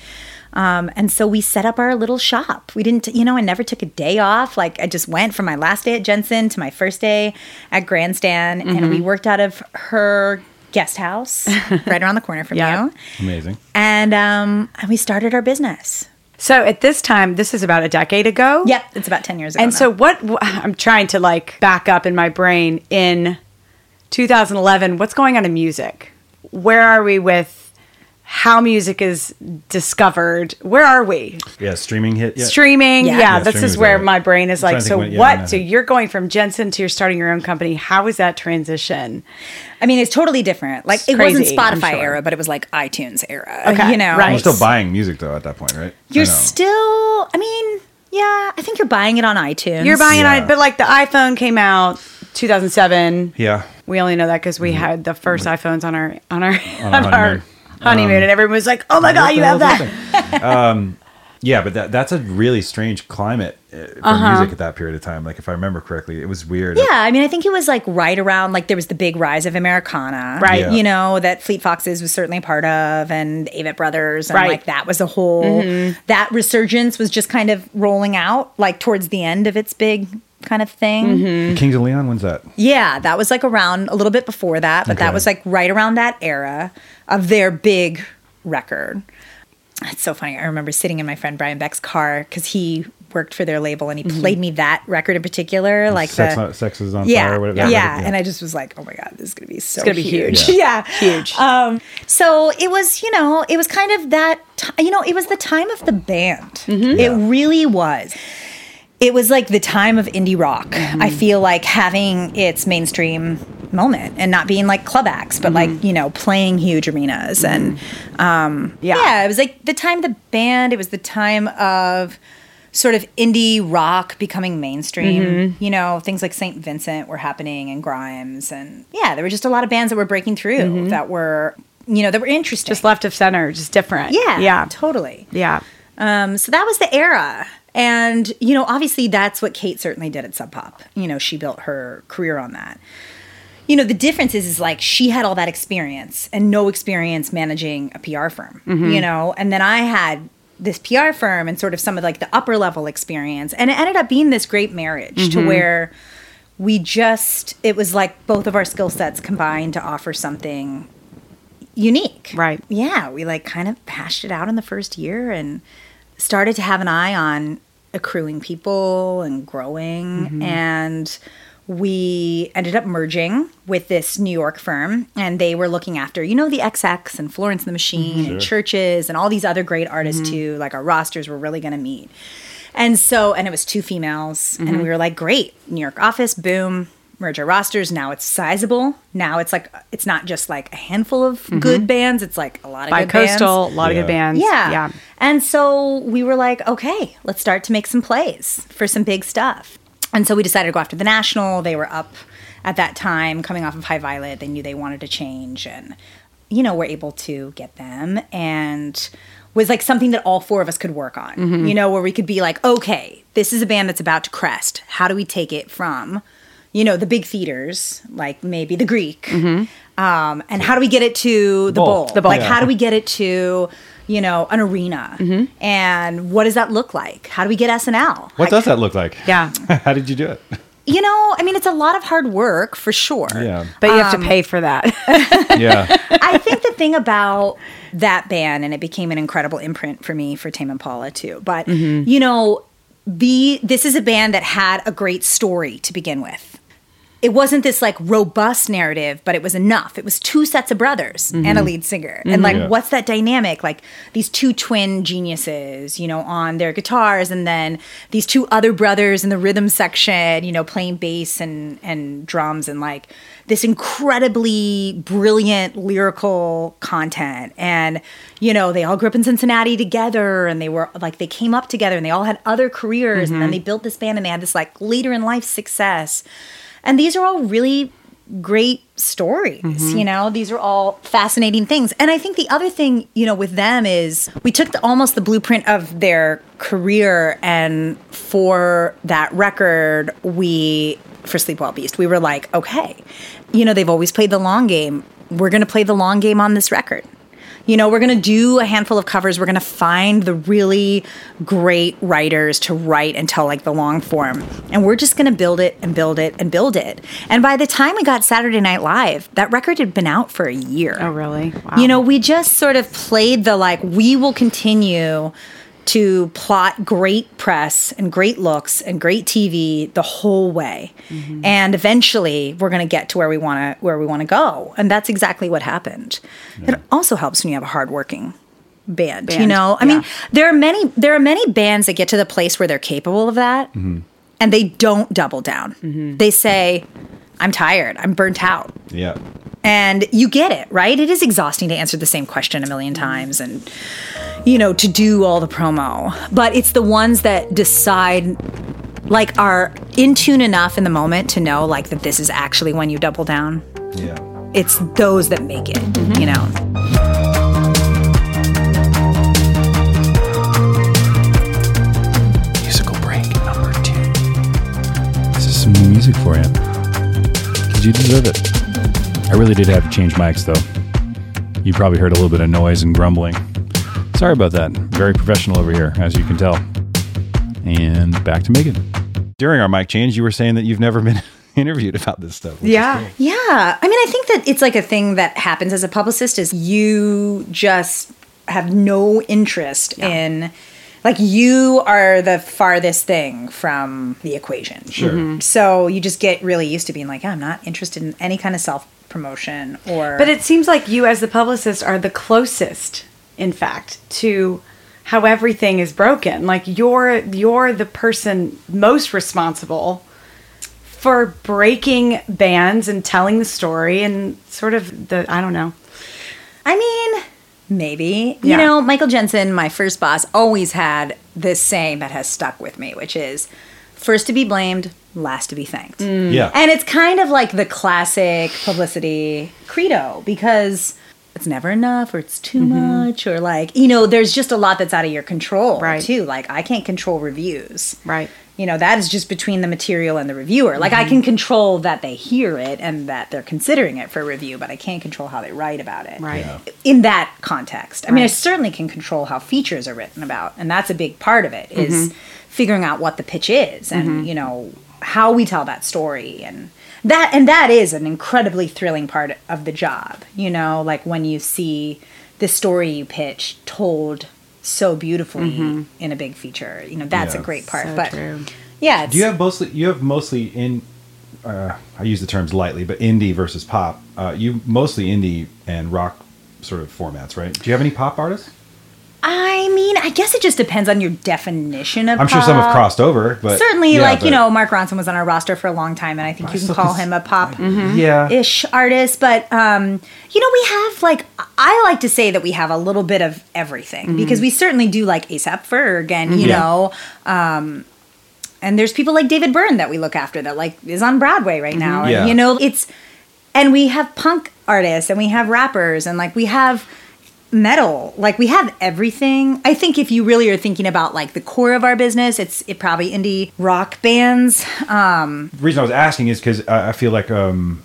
um, and so we set up our little shop. We didn't, you know, I never took a day off. Like I just went from my last day at Jensen to my first day at Grandstand, and we worked out of her guest house <laughs> right around the corner from Yeah. you. Amazing. And um, and we started our business. So at this time, this is about a decade ago. Yep, it's about ten years ago. And now. so what wh- <laughs> I'm trying to like back up in my brain in 2011, what's going on in music? Where are we with how music is discovered? Where are we? Yeah, streaming hit. Yeah. Streaming, Yeah. yeah, Yeah, this streaming's is where there. my brain is I'm like. So when- yeah, what? So you're going from Jensen to you're starting your own company. How is that transition? I mean, it's totally different. Like It's it wasn't Spotify sure. era, but it was like iTunes era. Okay, you know, right. You're still buying music though at that point, right? You're I still. I mean, yeah, I think you're buying it on iTunes. You're buying Yeah. it, on, but like the iPhone came out 2007. Yeah. We only know that because we mm-hmm. had the first mm-hmm. iPhones on our on our on, our <laughs> our honeymoon. honeymoon, and everyone was like, "Oh my god, you have that!" <laughs> Yeah, but that that's a really strange climate uh, for Uh-huh. music at that period of time. Like if I remember correctly, it was weird. Yeah, I mean, I think it was like right around like there was the big rise of Americana, Right. Yeah. You know that Fleet Foxes was certainly a part of, and Avett Brothers, and Right. like that was a whole that resurgence was just kind of rolling out like towards the end of its big kind of thing. Kings of Leon, when's that? Yeah, that was like around a little bit before that, but that was like right around that era of their big record. It's so funny. I remember sitting in my friend Brian Beck's car because he worked for their label and he mm-hmm. played me that record in particular, like Sex, the on, Sex is on yeah, fire. Whatever, yeah, record, And I just was like, oh my god, this is gonna be so gonna be huge. huge. Yeah, Huge. Um, so it was, you know, it was kind of that. T- you know, it was the time of the band. Mm-hmm. It Yeah. really was. It was like the time of indie rock. Mm-hmm. I feel like having its mainstream moment and not being like club acts, but like you know playing huge arenas and um, Yeah. yeah, it was like the time of the band. It was the time of sort of indie rock becoming mainstream. You know, things like St. Vincent were happening and Grimes and yeah, there were just a lot of bands that were breaking through that were you know that were interesting. Just left of center, just different. yeah, yeah, totally. yeah. Um, so that was the era. And, you know, obviously that's what Kate certainly did at Sub Pop. You know, she built her career on that. You know, the difference is, is like she had all that experience and no experience managing a PR firm, you mm-hmm. know, and then I had this PR firm and sort of some of like the upper level experience. And it ended up being this great marriage to mm-hmm. where we just, it was like both of our skill sets combined to offer something unique. Right. Yeah, we like kind of hashed it out in the first year and started to have an eye on accruing people and growing mm-hmm. and we ended up merging with this New York firm and they were looking after, you know, the XX and Florence and the Machine and CHVRCHES and all these other great mm-hmm. artists too. Like our rosters were really going to meet. And so, and it was two females, and mm-hmm. we were like, great, New York office, boom, merge our rosters. Now it's sizable. Now it's like, it's not just like a handful of mm-hmm. good bands, it's like a lot of good bands. Bi-coastal, a lot of good bands. Yeah. Yeah. And so we were like, okay, let's start to make some plays for some big stuff. And so we decided to go after the National. They were up at that time, coming off of High Violet. They knew they wanted to change. And, you know, we're able to get them. And was like something that all four of us could work on, you know, where we could be like, okay, this is a band that's about to crest. How do we take it from, you know, the big theaters, like maybe the Greek, um, and how do we get it to the Bowl. bowl? The bowl. Like, Yeah. how do we get it to, you know, an arena? And what does that look like? How do we get SNL? What does that look like? Yeah. <laughs> How did you do it? You know, I mean, it's a lot of hard work for sure. Yeah. But you have Um, to pay for that. <laughs> Yeah. I think the thing about that band, and it became an incredible imprint for me for Tame Impala too. But you know, the this is a band that had a great story to begin with. It wasn't this like robust narrative, but it was enough. It was two sets of brothers mm-hmm. and a lead singer. And mm-hmm. like, Yeah. what's that dynamic? Like these two twin geniuses, you know, on their guitars, and then these two other brothers in the rhythm section, you know, playing bass and and drums, and like this incredibly brilliant lyrical content. And you know, they all grew up in Cincinnati together, and they were like they came up together, and they all had other careers, and then mm-hmm. they built this band, and they had this like later in life success. And these are all really great stories mm-hmm. you know? These are all fascinating things. And i think the other thing you know with them is we took the, almost the blueprint of their career and for that record we for sleep well beast we were like okay you know they've always played the long game. We're going to play the long game on this record you know, we're going to do a handful of covers. We're going to find the really great writers to write and tell like the long form. And we're just going to build it and build it and build it. And by the time we got Saturday Night Live, that record had been out for a year. oh, really? Wow. You know, we just sort of played the like, we will continue to plot great press and great looks and great TV the whole way. Mm-hmm. And eventually we're going to get to where we want to where we want to go. And that's exactly what happened. It also helps when you have a hardworking band, you know? I mean, there are many there are many bands that get to the place where they're capable of that mm-hmm. and they don't double down. Mm-hmm. They say, "I'm tired. I'm burnt out." Yeah. and you get it right it is exhausting to answer the same question a million times and you know to do all the promo but it's the ones that decide like are in tune enough in the moment to know like that this is actually when you double down Yeah. it's those that make it mm-hmm. you know Musical break number two. This is some new music for you. Because you deserve it. I really did have to change mics, though. You probably heard a little bit of noise and grumbling. Sorry about that. Very professional over here, as you can tell. And back to Megan. During our mic change, you were saying that you've never been <laughs> interviewed about this stuff. yeah. cool. Yeah. I mean, I think that it's like a thing that happens as a publicist is you just have no interest in like you are the farthest thing from the equation. Sure. Mm-hmm. Mm-hmm. So you just get really used to being like, I'm not interested in any kind of self promotion or But it seems like you, as the publicist, are the closest, in fact, to how everything is broken. Like you're you're the person most responsible for breaking bands and telling the story and sort of the I don't know. I mean, maybe. Yeah. You know, Michael Jensen, my first boss, always had this saying that has stuck with me, which is first to be blamed, last to be thanked. Mm. Yeah. And it's kind of like the classic publicity credo because it's never enough or it's too mm-hmm. much or like, you know, there's just a lot that's out of your control Right. too. Like I can't control reviews. Right. You know, that is just between the material and the reviewer. Like I mm-hmm. can control that they hear it and that they're considering it for review, but I can't control how they write about it Right. Yeah. in that context. I mean, I certainly can control how features are written about, and that's a big part of it is mm-hmm. figuring out what the pitch is and you know how we tell that story and that and that is an incredibly thrilling part of the job. You know, like when you see the story you pitch told so beautifully in a big feature. You know, that's Yeah. a great part. So but true. yeah, it's, Do you have mostly you have mostly in uh, I use the terms lightly, but indie versus pop. Uh, you mostly indie and rock sort of formats, right? Do you have any pop artists? I mean, I guess it just depends on your definition of I'm sure some have crossed over, but Certainly, yeah, like, you know, Mark Ronson was on our roster for a long time, and I think you can call him a pop yeah, ish artist. But, um, you know, we have, like, I like to say that we have a little bit of everything because we certainly do like ASAP Ferg and, you Yeah. know, um, and there's people like David Byrne that we look after that, like, is on Broadway right now. And, Yeah. you know, it's, and we have punk artists and we have rappers and, like, we have metal like we have everything i think if you really are thinking about like the core of our business it's it probably indie rock bands um the reason I was asking is because I, I feel like um,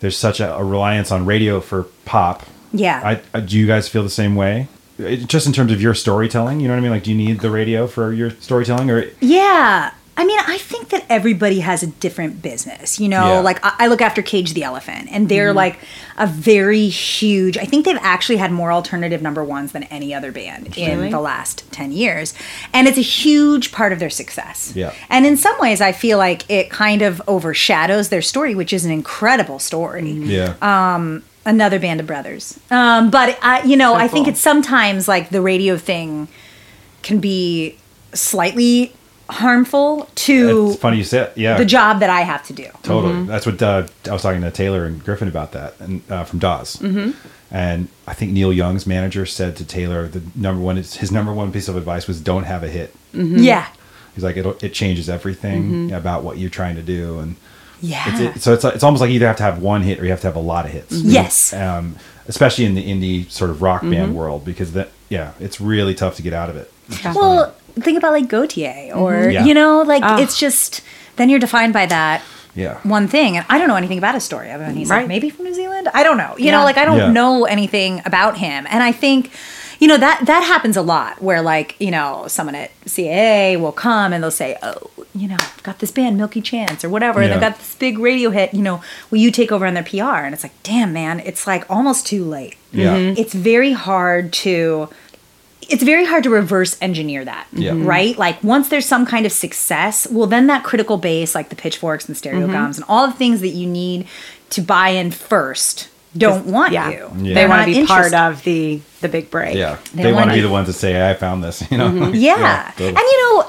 there's such a, a reliance on radio for pop. yeah I, I, do you guys feel the same way? It- just in terms of your storytelling, you know what I mean? Like, do you need the radio for your storytelling, or yeah i mean i think that everybody has a different business you know Yeah. like I, I look after cage the elephant and they're like a very huge i think they've actually had more alternative number ones than any other band in the last 10 years and it's a huge part of their success Yeah. and in some ways i feel like it kind of overshadows their story which is an incredible story yeah, Uh, another band of brothers. Um, but I, you know, I think cool. it's sometimes like the radio thing can be slightly harmful to it's funny you said, yeah, the job that I have to do. Totally. That's what uh, I was talking to Taylor and Griffin about that, and uh, from Dawes. Mm-hmm. And I think Neil Young's manager said to Taylor the number one his number one piece of advice was don't have a hit. Yeah. He's like it it changes everything about what you're trying to do, and Yeah. it's, it, so it's it's almost like you either have to have one hit or you have to have a lot of hits. Yes. Um, especially in the indie sort of rock band world, because that yeah, it's really tough to get out of it. Well, think about like Gotye or, Yeah. you know, like Ah. it's just, then you're defined by that Yeah. one thing. And I don't know anything about his story. I mean, he's like Right. maybe from New Zealand. I don't know. You know, like I don't Yeah. know anything about him. And I think, you know, that that happens a lot where like, you know, someone at CAA will come and they'll say, "Oh, you know, I've got this band Milky Chance or whatever, and they've got this big radio hit, you know, will you take over on their PR?" And it's like, "Damn, man, it's like almost too late." Yeah. It's very hard to it's very hard to reverse engineer that Yeah. Mhm. right like once there's some kind of success well then that critical base like the pitchforks and the stereo Mm-hmm. gums and all the things that you need to buy in first don't want yeah. you Yeah. They want to be part of the the big break. Yeah, They they, want wanna- be the ones that say, "I found this," you know. Mm-hmm. <laughs> yeah, totally. and you know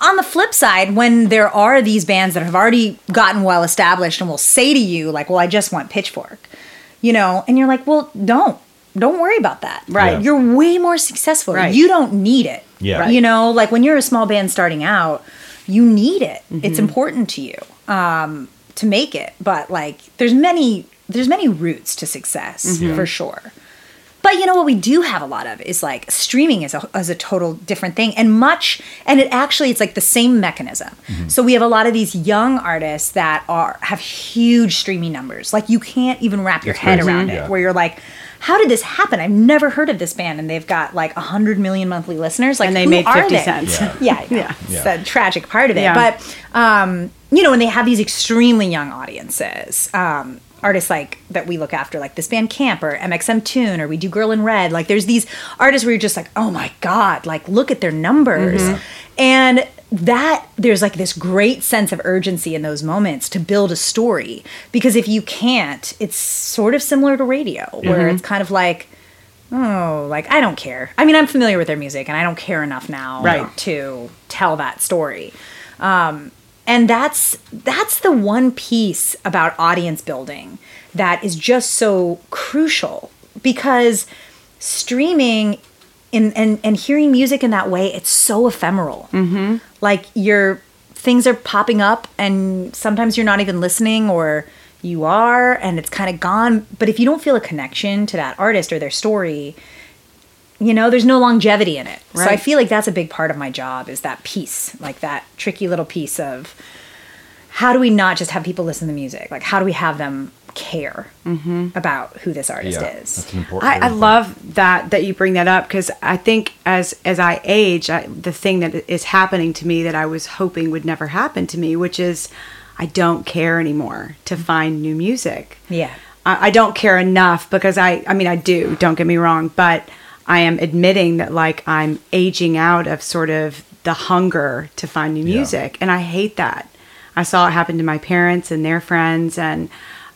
on the flip side when there are these bands that have already gotten well established and will say to you like well i just want pitchfork you know and you're like well don't don't worry about that Right. Yeah. you're way more successful Right. you don't need it Yeah. you know like when you're a small band starting out you need it Mm-hmm. it's important to you um, to make it but like there's many there's many routes to success Mm-hmm. for sure but you know what we do have a lot of is like streaming is a, is a total different thing and much and it actually it's like the same mechanism. So we have a lot of these young artists that are have huge streaming numbers. Like you can't even wrap your It's head crazy. around Yeah. it where you're like how did this happen? I've never heard of this band and they've got like 100 million monthly listeners. Like And they who made are 50 they? cents. Yeah. Yeah, yeah. Yeah. It's Yeah. the tragic part of it. Yeah. But um, you know, and they have these extremely young audiences. Um, artists like that we look after, like this band Camp or MXMtoon, or we do Girl in Red. Like there's these artists where you're just like, oh my god, like look at their numbers, and that there's like this great sense of urgency in those moments to build a story because if you can't, it's sort of similar to radio where it's kind of like. Oh, like I don't care. I mean, I'm familiar with their music and I don't care enough now Right. to tell that story. Um, and that's that's the one piece about audience building that is just so crucial because streaming in, and, and hearing music in that way, it's so ephemeral. Mm-hmm. Like your things are popping up and sometimes you're not even listening or you are and it's kind of gone. But if you don't feel a connection to that artist or their story, you know there's no longevity in it so i feel like that's a big part of my job is that piece like that tricky little piece of how do we not just have people listen to music like how do we have them care mm-hmm. about who this artist Yeah, is that's an important. I, I love that that you bring that up because I think as as I age, I, the thing that is happening to me that I was hoping would never happen to me, which is I don't care anymore to mm-hmm. find new music. yeah I, I don't care enough because I I mean I do. Don't get me wrong, but I am admitting that like I'm aging out of sort of the hunger to find new Yeah. music, and I hate that. I saw it happen to my parents and their friends, and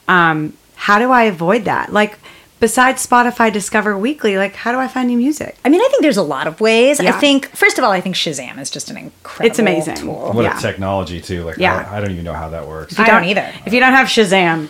um, how do I avoid that? Like besides Spotify Discover Weekly, like how do I find new music? I mean, I think there's a lot of ways. I think, first of all, I think Shazam is just an incredible It's amazing. tool. What Yeah. a technology too. Like Yeah. I, I don't even know how that works. if I don't either. If you don't have Shazam,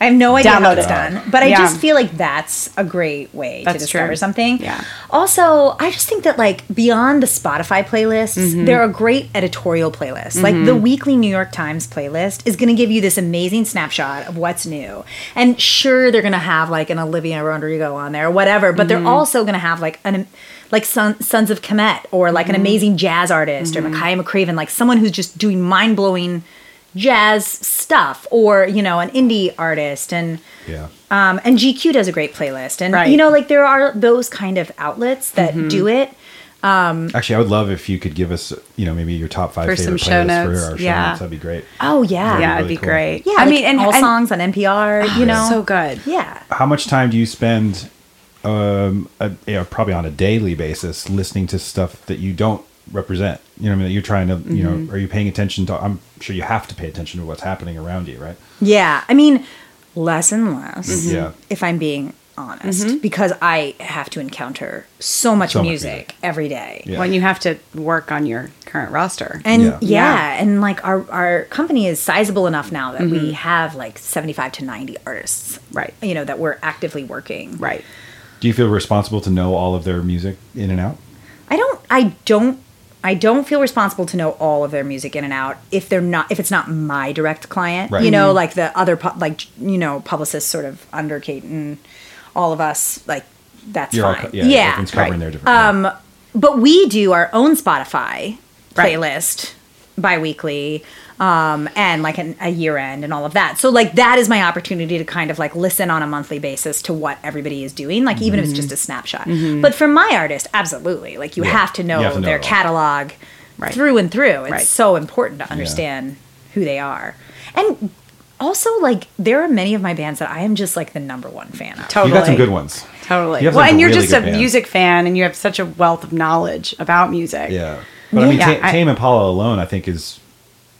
I have no idea how Download it's it. done, but I Yeah. just feel like that's a great way That's to discover true. something. Yeah. Also, I just think that like beyond the Spotify playlists, Mm-hmm. there are great editorial playlists. Like the weekly New York Times playlist is going to give you this amazing snapshot of what's new. And sure, they're going to have like an Olivia Rodrigo on there or whatever, but Mm-hmm. they're also going to have like an like Son, Sons of Kemet or like Mm-hmm. an amazing jazz artist or Makaya McCraven, like someone who's just doing mind blowing jazz stuff or you know an indie artist and Yeah. um, and GQ does a great playlist and Right. Mm-hmm. you know like there are those kind of outlets that do it Um, Actually, I would love if you could give us, you know, maybe your top five For some favorite show playlists notes. for our show Yeah. notes. That'd be great. oh yeah yeah, really it'd be cool. great. yeah I like mean, and, all and songs on NPR you know so good. yeah How much time do you spend, um, a, you know, probably on a daily basis, listening to stuff that you don't represent? You know, what I mean, that you're trying to, you Mm-hmm. know, are you paying attention to? I'm sure you have to pay attention to what's happening around you, right? yeah I mean less and less Yeah. if I'm being honest because I have to encounter so much, So much music, music. every day Yeah. When you have to work on your current roster. And Yeah. yeah. Yeah. and like our our company is sizable enough now that Mm-hmm. we have like 75 to 90 artists. Right. You know, that we're actively working. right. Do you feel responsible to know all of their music in and out? I don't I don't I don't feel responsible to know all of their music in and out if they're not if it's not my direct client. Right. You know, Mm-hmm. like the other pu- like you know publicists sort of under Kate and all of us like that's You're all fine. co- yeah, yeah. covering right. their different. yeah. Um, but we do our own Spotify Right. Bi-weekly um, and like an, a year end and all of that. So like that is my opportunity to kind of like listen on a monthly basis to what everybody is doing, like even if it's just a snapshot. But for my artist, absolutely, like you Yeah. have to know, You have to know their catalog Right. through and through. It's Right. so important to understand who they are. And also like there are many of my bands that I am just like the number one fan of. Totally. you got some good ones. Totally. Well, and you're really just a music fan and you have such a wealth of knowledge about music. Yeah. But I mean, Yeah, Ta- I- Tame Impala alone, I think is.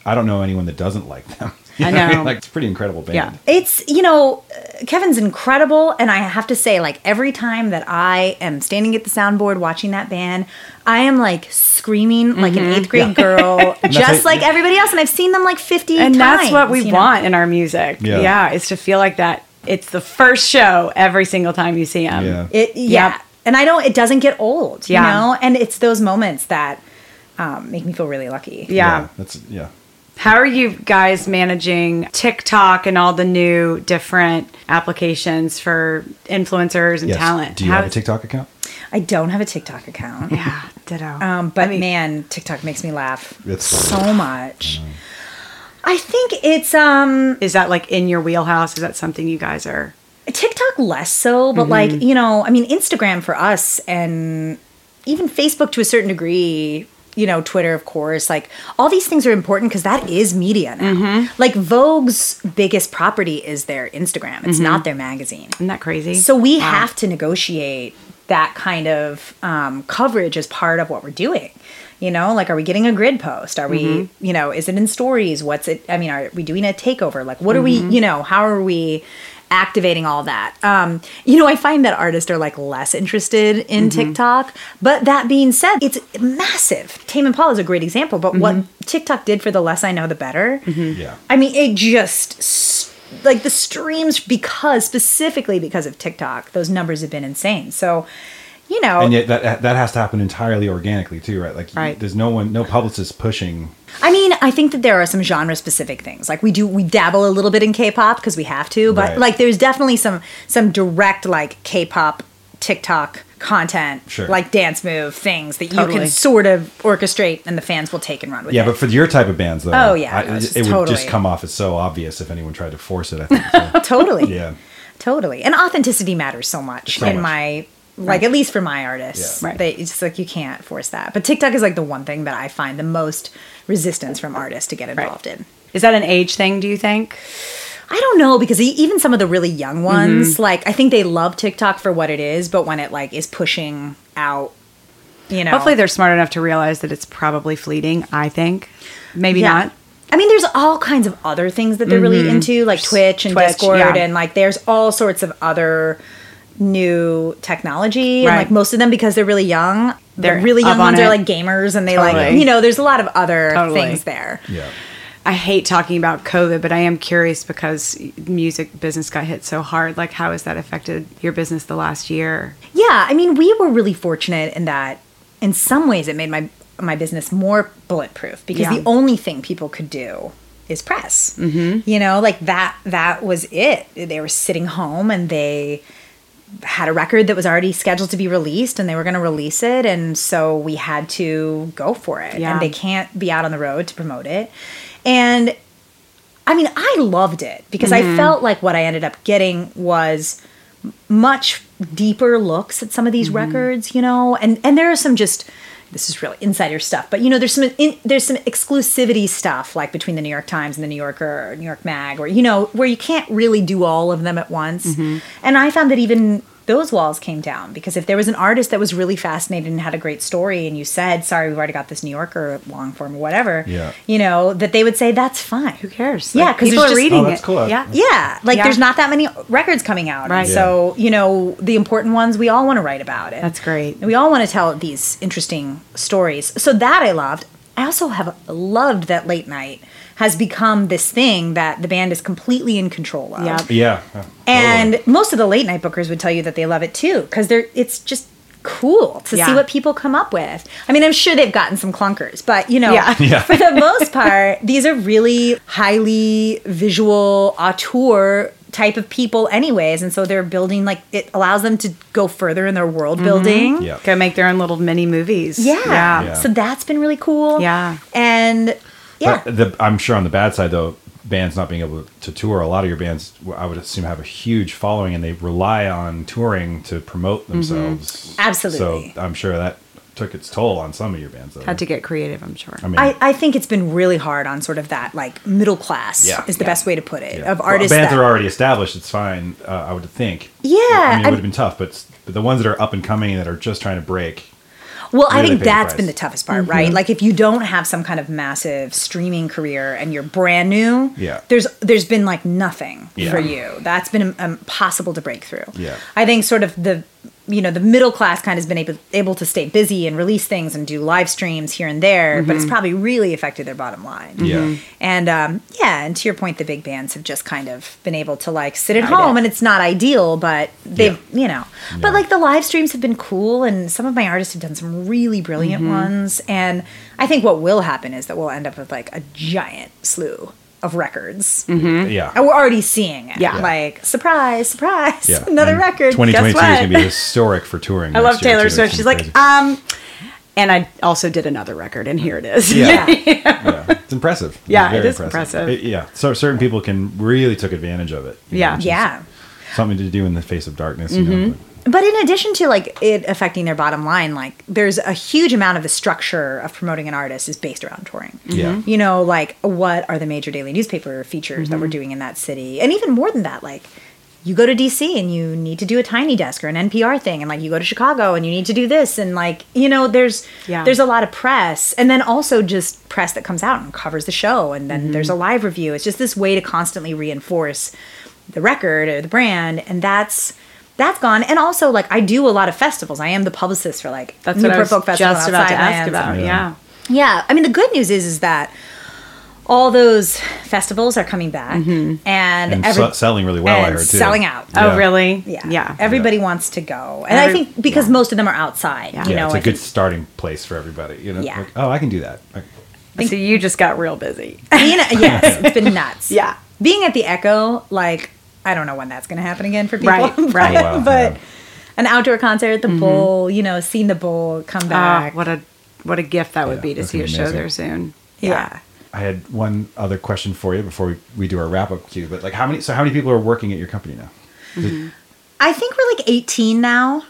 I don't know anyone that doesn't like them. You <laughs> I what mean? know. like it's a pretty incredible band. Yeah. It's, you know, uh, Kevin's incredible. And I have to say, like, every time that I am standing at the soundboard watching that band, I am like screaming like an eighth grade girl, <laughs> just how- like everybody else. And I've seen them like 50 And times. that's what we you know? want in our music. Yeah. Yeah. Is to feel like that. It's the first show every single time you see them. Yeah. It, yeah. Yep. And I don't, it doesn't get old, you Yeah. know? And it's those moments that um, make me feel really lucky. Yeah. That's yeah. How are you guys managing TikTok and all the new different applications for influencers and Yes. talent? Do you How have a TikTok account? I don't have a TikTok account. Yeah, ditto. Um, but I mean- man, TikTok makes me laugh It's- so much. I think it's um is that like in your wheelhouse? Is that something you guys are? TikTok less so, but like, you know, I mean Instagram for us and even Facebook to a certain degree, you know, Twitter of course, like all these things are important because that is media now. Mm-hmm. Like Vogue's biggest property is their Instagram. It's not mm-hmm. their magazine. Isn't that crazy? So we Wow. have to negotiate that kind of um, coverage as part of what we're doing. You know, like, are we getting a grid post? Are we, mm-hmm. you know, is it in stories? What's it? I mean, are we doing a takeover? Like, what are we, you know, how are we activating all that? Um, you know, I find that artists are like less interested in mm-hmm. TikTok. But that being said, it's massive. Tame Impala is a great example. But what mm-hmm. TikTok did for the less I know, the better. Mm-hmm. Yeah. I mean, it just like the streams because specifically because of TikTok, those numbers have been insane. So, you know, And yet that that has to happen entirely organically too, right? Like Right. there's no one, no publicist pushing. I mean, I think that there are some genre specific things. Like we do, we dabble a little bit in K-pop because we have to, but Right. like there's definitely some some direct like K-pop TikTok content, Sure. like dance move things that you can sort of orchestrate, and the fans will take and run with Yeah, it. but for your type of bands though, Oh, yeah, I- no, it's just it would just come off as so obvious if anyone tried to force it. I think. So, <laughs> totally, yeah. totally, and authenticity matters so much So in much. my like at least for my artists. Yeah. Right. They, it's just like you can't force that. But TikTok is like the one thing that I find the most resistance from artists to get involved in. Is that an age thing? Do you think? I don't know because e- even some of the really young ones, Mm-hmm. like I think they love TikTok for what it is, but when it like is pushing out, you know, Hopefully, they're smart enough to realize that it's probably fleeting. I think, maybe Yeah. not. I mean, there's all kinds of other things that they're really into, like Twitch and Twitch, Discord, yeah. and like there's all sorts of other new technology. And like most of them, because they're really young, They're the really up young on ones are like gamers, and they like you know, there's a lot of other Totally. things there. Yeah. I hate talking about COVID, but I am curious because music business got hit so hard. Like, how has that affected your business the last year? Yeah, I mean, we were really fortunate in that, in some ways, it made my my business more bulletproof because Yeah. the only thing people could do is press. Mm-hmm. You know, like that. That was it. They were sitting home and they had a record that was already scheduled to be released and they were going to release it and so we had to go for it. Yeah. and they can't be out on the road to promote it. And i mean i loved it because i mm-hmm. felt like what i ended up getting was much deeper looks at some of these mm-hmm. records you know? And and there are some just this is really insider stuff but you know there's some in, there's some exclusivity stuff like between the new york times and the new yorker or new york mag or you know where you can't really do all of them at once. Mm-hmm. And i found that even those walls came down because if there was an artist that was really fascinated and had a great story and you said sorry we've already got this new yorker long form or whatever Yeah. you know that they would say that's fine Who cares? Yeah, Like, 'cause people are just- reading Oh, that's it. cool. Yeah, yeah, like Yeah. there's not that many records coming out. Right. And so, you know, the important ones we all want to write about it. That's great. And we all want to tell these interesting stories. So that I loved. I also have loved that late night has become this thing that the band is completely in control of. Yeah. Yeah. yeah, And totally. most of the late night bookers would tell you that they love it too because they're it's just cool to see what people come up with. I mean, I'm sure they've gotten some clunkers, but you know, Yeah. Yeah. for the <laughs> most part, these are really highly visual auteur type of people anyways and so they're building like it allows them to go further in their world mm-hmm. building Yeah. Go make their own little mini movies. yeah. Yeah. Yeah. so that's been really cool Yeah. and yeah the, I'm sure on the bad side though, bands not being able to tour. A lot of your bands, I would assume, have a huge following, and they rely on touring to promote themselves. Absolutely. So I'm sure that took its toll on some of your bands. Though. Had to get creative, I'm sure. I mean, I, I think it's been really hard on sort of that like middle class Yeah. is the Yeah. best way to put it yeah. of Well, artists bands that, that are already established. It's fine. Uh, I would think. Yeah, I mean, it would have been tough, but but the ones that are up and coming that are just trying to break. Well, I think pay the that's price. been the toughest part, mm-hmm. right? Like if you don't have some kind of massive streaming career and you're brand new, Yeah. there's there's been like nothing Yeah. for you. That's been impossible to break through. Yeah. I think sort of the you know the middle class kind of has been able able to stay busy and release things and do live streams here and there, but it's mm-hmm. probably really affected their bottom line. Yeah. Mm-hmm. And um, yeah, and to your point, the big bands have just kind of been able to like sit at Ride home, it. and it's not ideal, but they've you know, but like the live streams have been cool, and some of my artists have done some really brilliant mm-hmm. ones, and I think what will happen is that we'll end up with like a giant slew of records, Yeah. and we're already seeing it. Yeah. like surprise, surprise, Yeah. <laughs> another And record. 2022 is Guess going to be historic for touring. <laughs> I love Taylor. Swift. She's gonna like, um, and I also did another record, and here it is. Yeah. <laughs> yeah. It's impressive. It's Yeah, it is very is impressive. It- yeah. So certain people can really took advantage of it. Yeah. which is Yeah. Something to do in the face of darkness, you know. But in addition to like it affecting their bottom line, like there's a huge amount of the structure of promoting an artist is based around touring. Yeah. Mm-hmm. You know, like what are the major daily newspaper features that we're mm-hmm. doing in that city? And even more than that, like you go to DC and you need to do a tiny desk or an NPR thing and like you go to Chicago and you need to do this and like, you know, there's Yeah. there's a lot of press and then also just press that comes out and covers the show and then mm-hmm. there's a live review. It's just this way to constantly reinforce the record or the brand and that's that's gone and also like i do a lot of festivals i am the publicist for like That's what I Newport was Folk Festival just about to Outside ask Lands about. and- Yeah. yeah i mean the good news is is that all those festivals are coming back mm-hmm. and, And every, se- selling really well, I heard, too. selling out Oh, Yeah. really? yeah Yeah. everybody wants to go and i think because yeah. most of them are outside Yeah. you yeah, know it's a I good think starting place for everybody. You know, Yeah. like, oh, I can do that. I- So you just got real busy. being yes <laughs> it's been nuts Yeah. being at the echo like i don't know when that's going to happen again for people <laughs> Right, but, right. Oh, wow, but yeah. an outdoor concert at the bowl you know seeing the bowl come Ah, back what a what a gift that would Yeah, be to see a gonna show there soon. yeah. I had one other question for you before we, we do our wrap up cue. But like, how many? So, how many people are working at your company now? Did- I think we're like 18 now.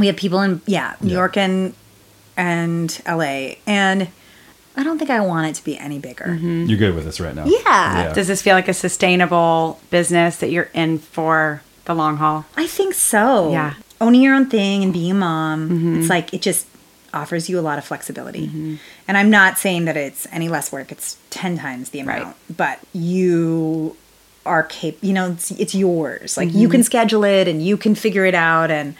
We have people in yeah, New Yeah. York and and LA, and I don't think I want it to be any bigger. You're good with this right now. Yeah. Does this feel like a sustainable business that you're in for the long haul? I think so. Yeah. owning your own thing and being a mom. It's like it just offers you a lot of flexibility. Mm-hmm. And I'm not saying that it's any less work, it's 10 times the amount, Right. but you are capable, you know, it's, it's yours. Like Mm-hmm. you can schedule it and you can figure it out. And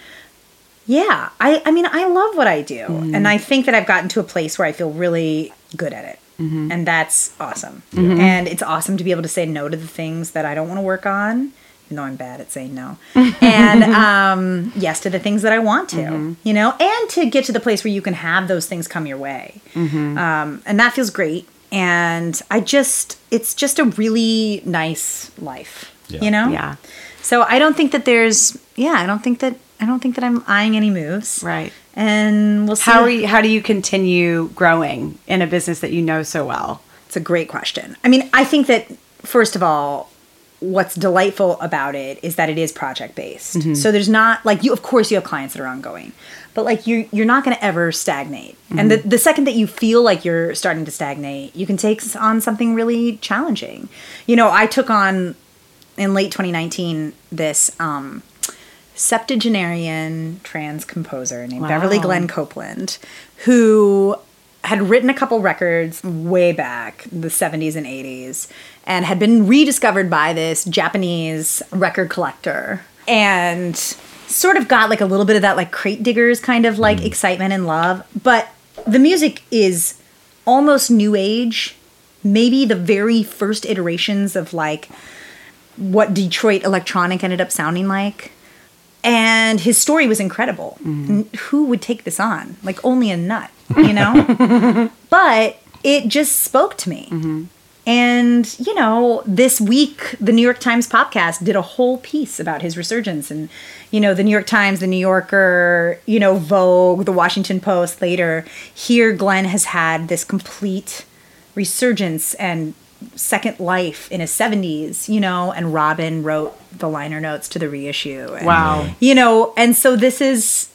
yeah, I, I mean, I love what I do. Mm-hmm. And I think that I've gotten to a place where I feel really good at it. Mm-hmm. And that's awesome. And it's awesome to be able to say no to the things that I don't want to work on, even though I'm bad at saying no. <laughs> and um, yes to the things that I want to, Mm-hmm. you know, and to get to the place where you can have those things come your way. Mm-hmm. Um, and that feels great. And I just, it's just a really nice life, Yeah. you know? Yeah. So I don't think that there's, yeah, I don't think that, I don't think that I'm eyeing any moves. Right. And we'll see. How are you, how do you continue growing in a business that you know so well? It's a great question. I mean, I think that first of all, what's delightful about it is that it is project based. So there's not like you. Of course, you have clients that are ongoing, but like you, you're not going to ever stagnate. And the the second that you feel like you're starting to stagnate, you can take on something really challenging. You know, I took on in late 2019 this um, septuagenarian trans composer named Beverly Glenn Copeland, who had written a couple records way back, the 70s and 80s, and had been rediscovered by this Japanese record collector. And sort of got like a little bit of that like crate diggers kind of like hmm. excitement and love. But the music is almost new age, maybe the very first iterations of like what Detroit electronic ended up sounding like. And his story was incredible. Mm-hmm. And who would take this on? Like only a nut, you know? <laughs> but it just spoke to me. Mm-hmm. And, you know, this week, the New York Times podcast did a whole piece about his resurgence. And, you know, the New York Times, the New Yorker, you know, Vogue, the Washington Post later. Here, Glenn has had this complete resurgence and second life in his 70s, you know, and Robin wrote the liner notes to the reissue. And, Wow. You know, and so this is,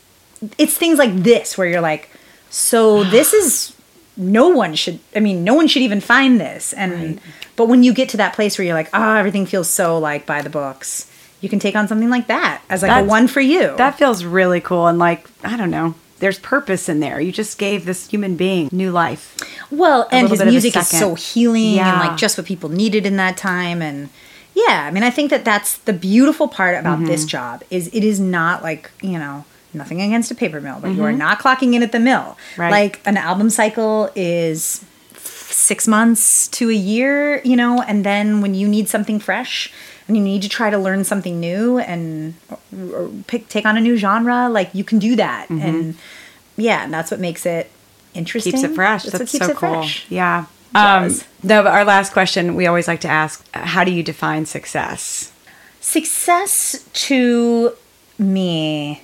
it's things like this where you're like, so this is, no one should, I mean, no one should even find this. And, but when you get to that place where you're like, oh, everything feels so like by the books, you can take on something like that as like a one for you. That feels really cool. And like, I don't know, there's purpose in there. You just gave this human being new life. Well, and his bit of a music is so healing and like just what people needed in that time and yeah, I mean I think that that's the beautiful part about this Mm-hmm. job is it is not like, you know, nothing against a paper mill, but you are not clocking in at the mill. Mm-hmm. Right. Like an album cycle is 6 months to a year, you know, and then when you need something fresh and you need to try to learn something new and or pick take on a new genre, like you can do that. And yeah, and that's what makes it interesting. Mm-hmm. Keeps it fresh. That's, That's, so cool. fresh. Yeah. Um, no, but our last question we always like to ask how do you define success? Success to me,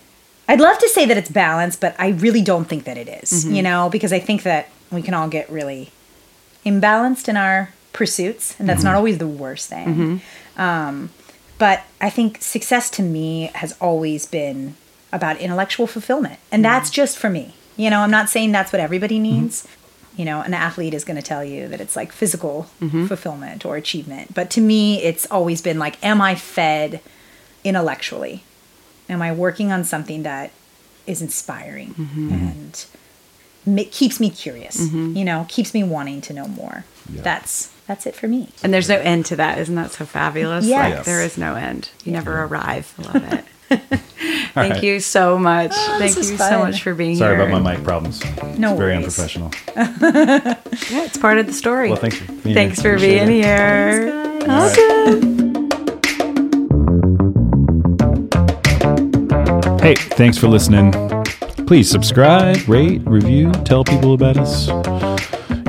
I'd love to say that it's balance, but I really don't think that it is, Mm-hmm. you know, because I think that we can all get really imbalanced in our pursuits, and that's Mm-hmm. not always the worst thing. Um, but I think success to me has always been about intellectual fulfillment, and that's Mm-hmm. just for me. You know, I'm not saying that's what everybody needs. You know, an athlete is going to tell you that it's like physical Mm-hmm. fulfillment or achievement. But to me, it's always been like, am I fed intellectually? Am I working on something that is inspiring and ma- keeps me curious? You know, keeps me wanting to know more. That's that's it for me. And there's no end to that. Isn't that so fabulous? Yes. Like there is no end. You never arrive. I <laughs> love it. <laughs> Thank right. you so much. Oh, Thank you is so much for being Sorry here. Sorry about my mic problems. No it's very worries. unprofessional. <laughs> Yeah, it's part of the story. Well, thanks for being Thanks here. for Appreciate being it. here. Thanks, Awesome. Hey, thanks for listening. Please subscribe, rate, review, tell people about us.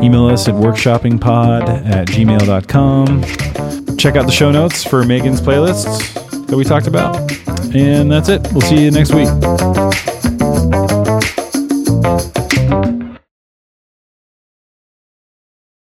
Email us at workshoppingpod at gmail.com. Check out the show notes for Megan's playlists that we talked about. And that's it. We'll see you next week.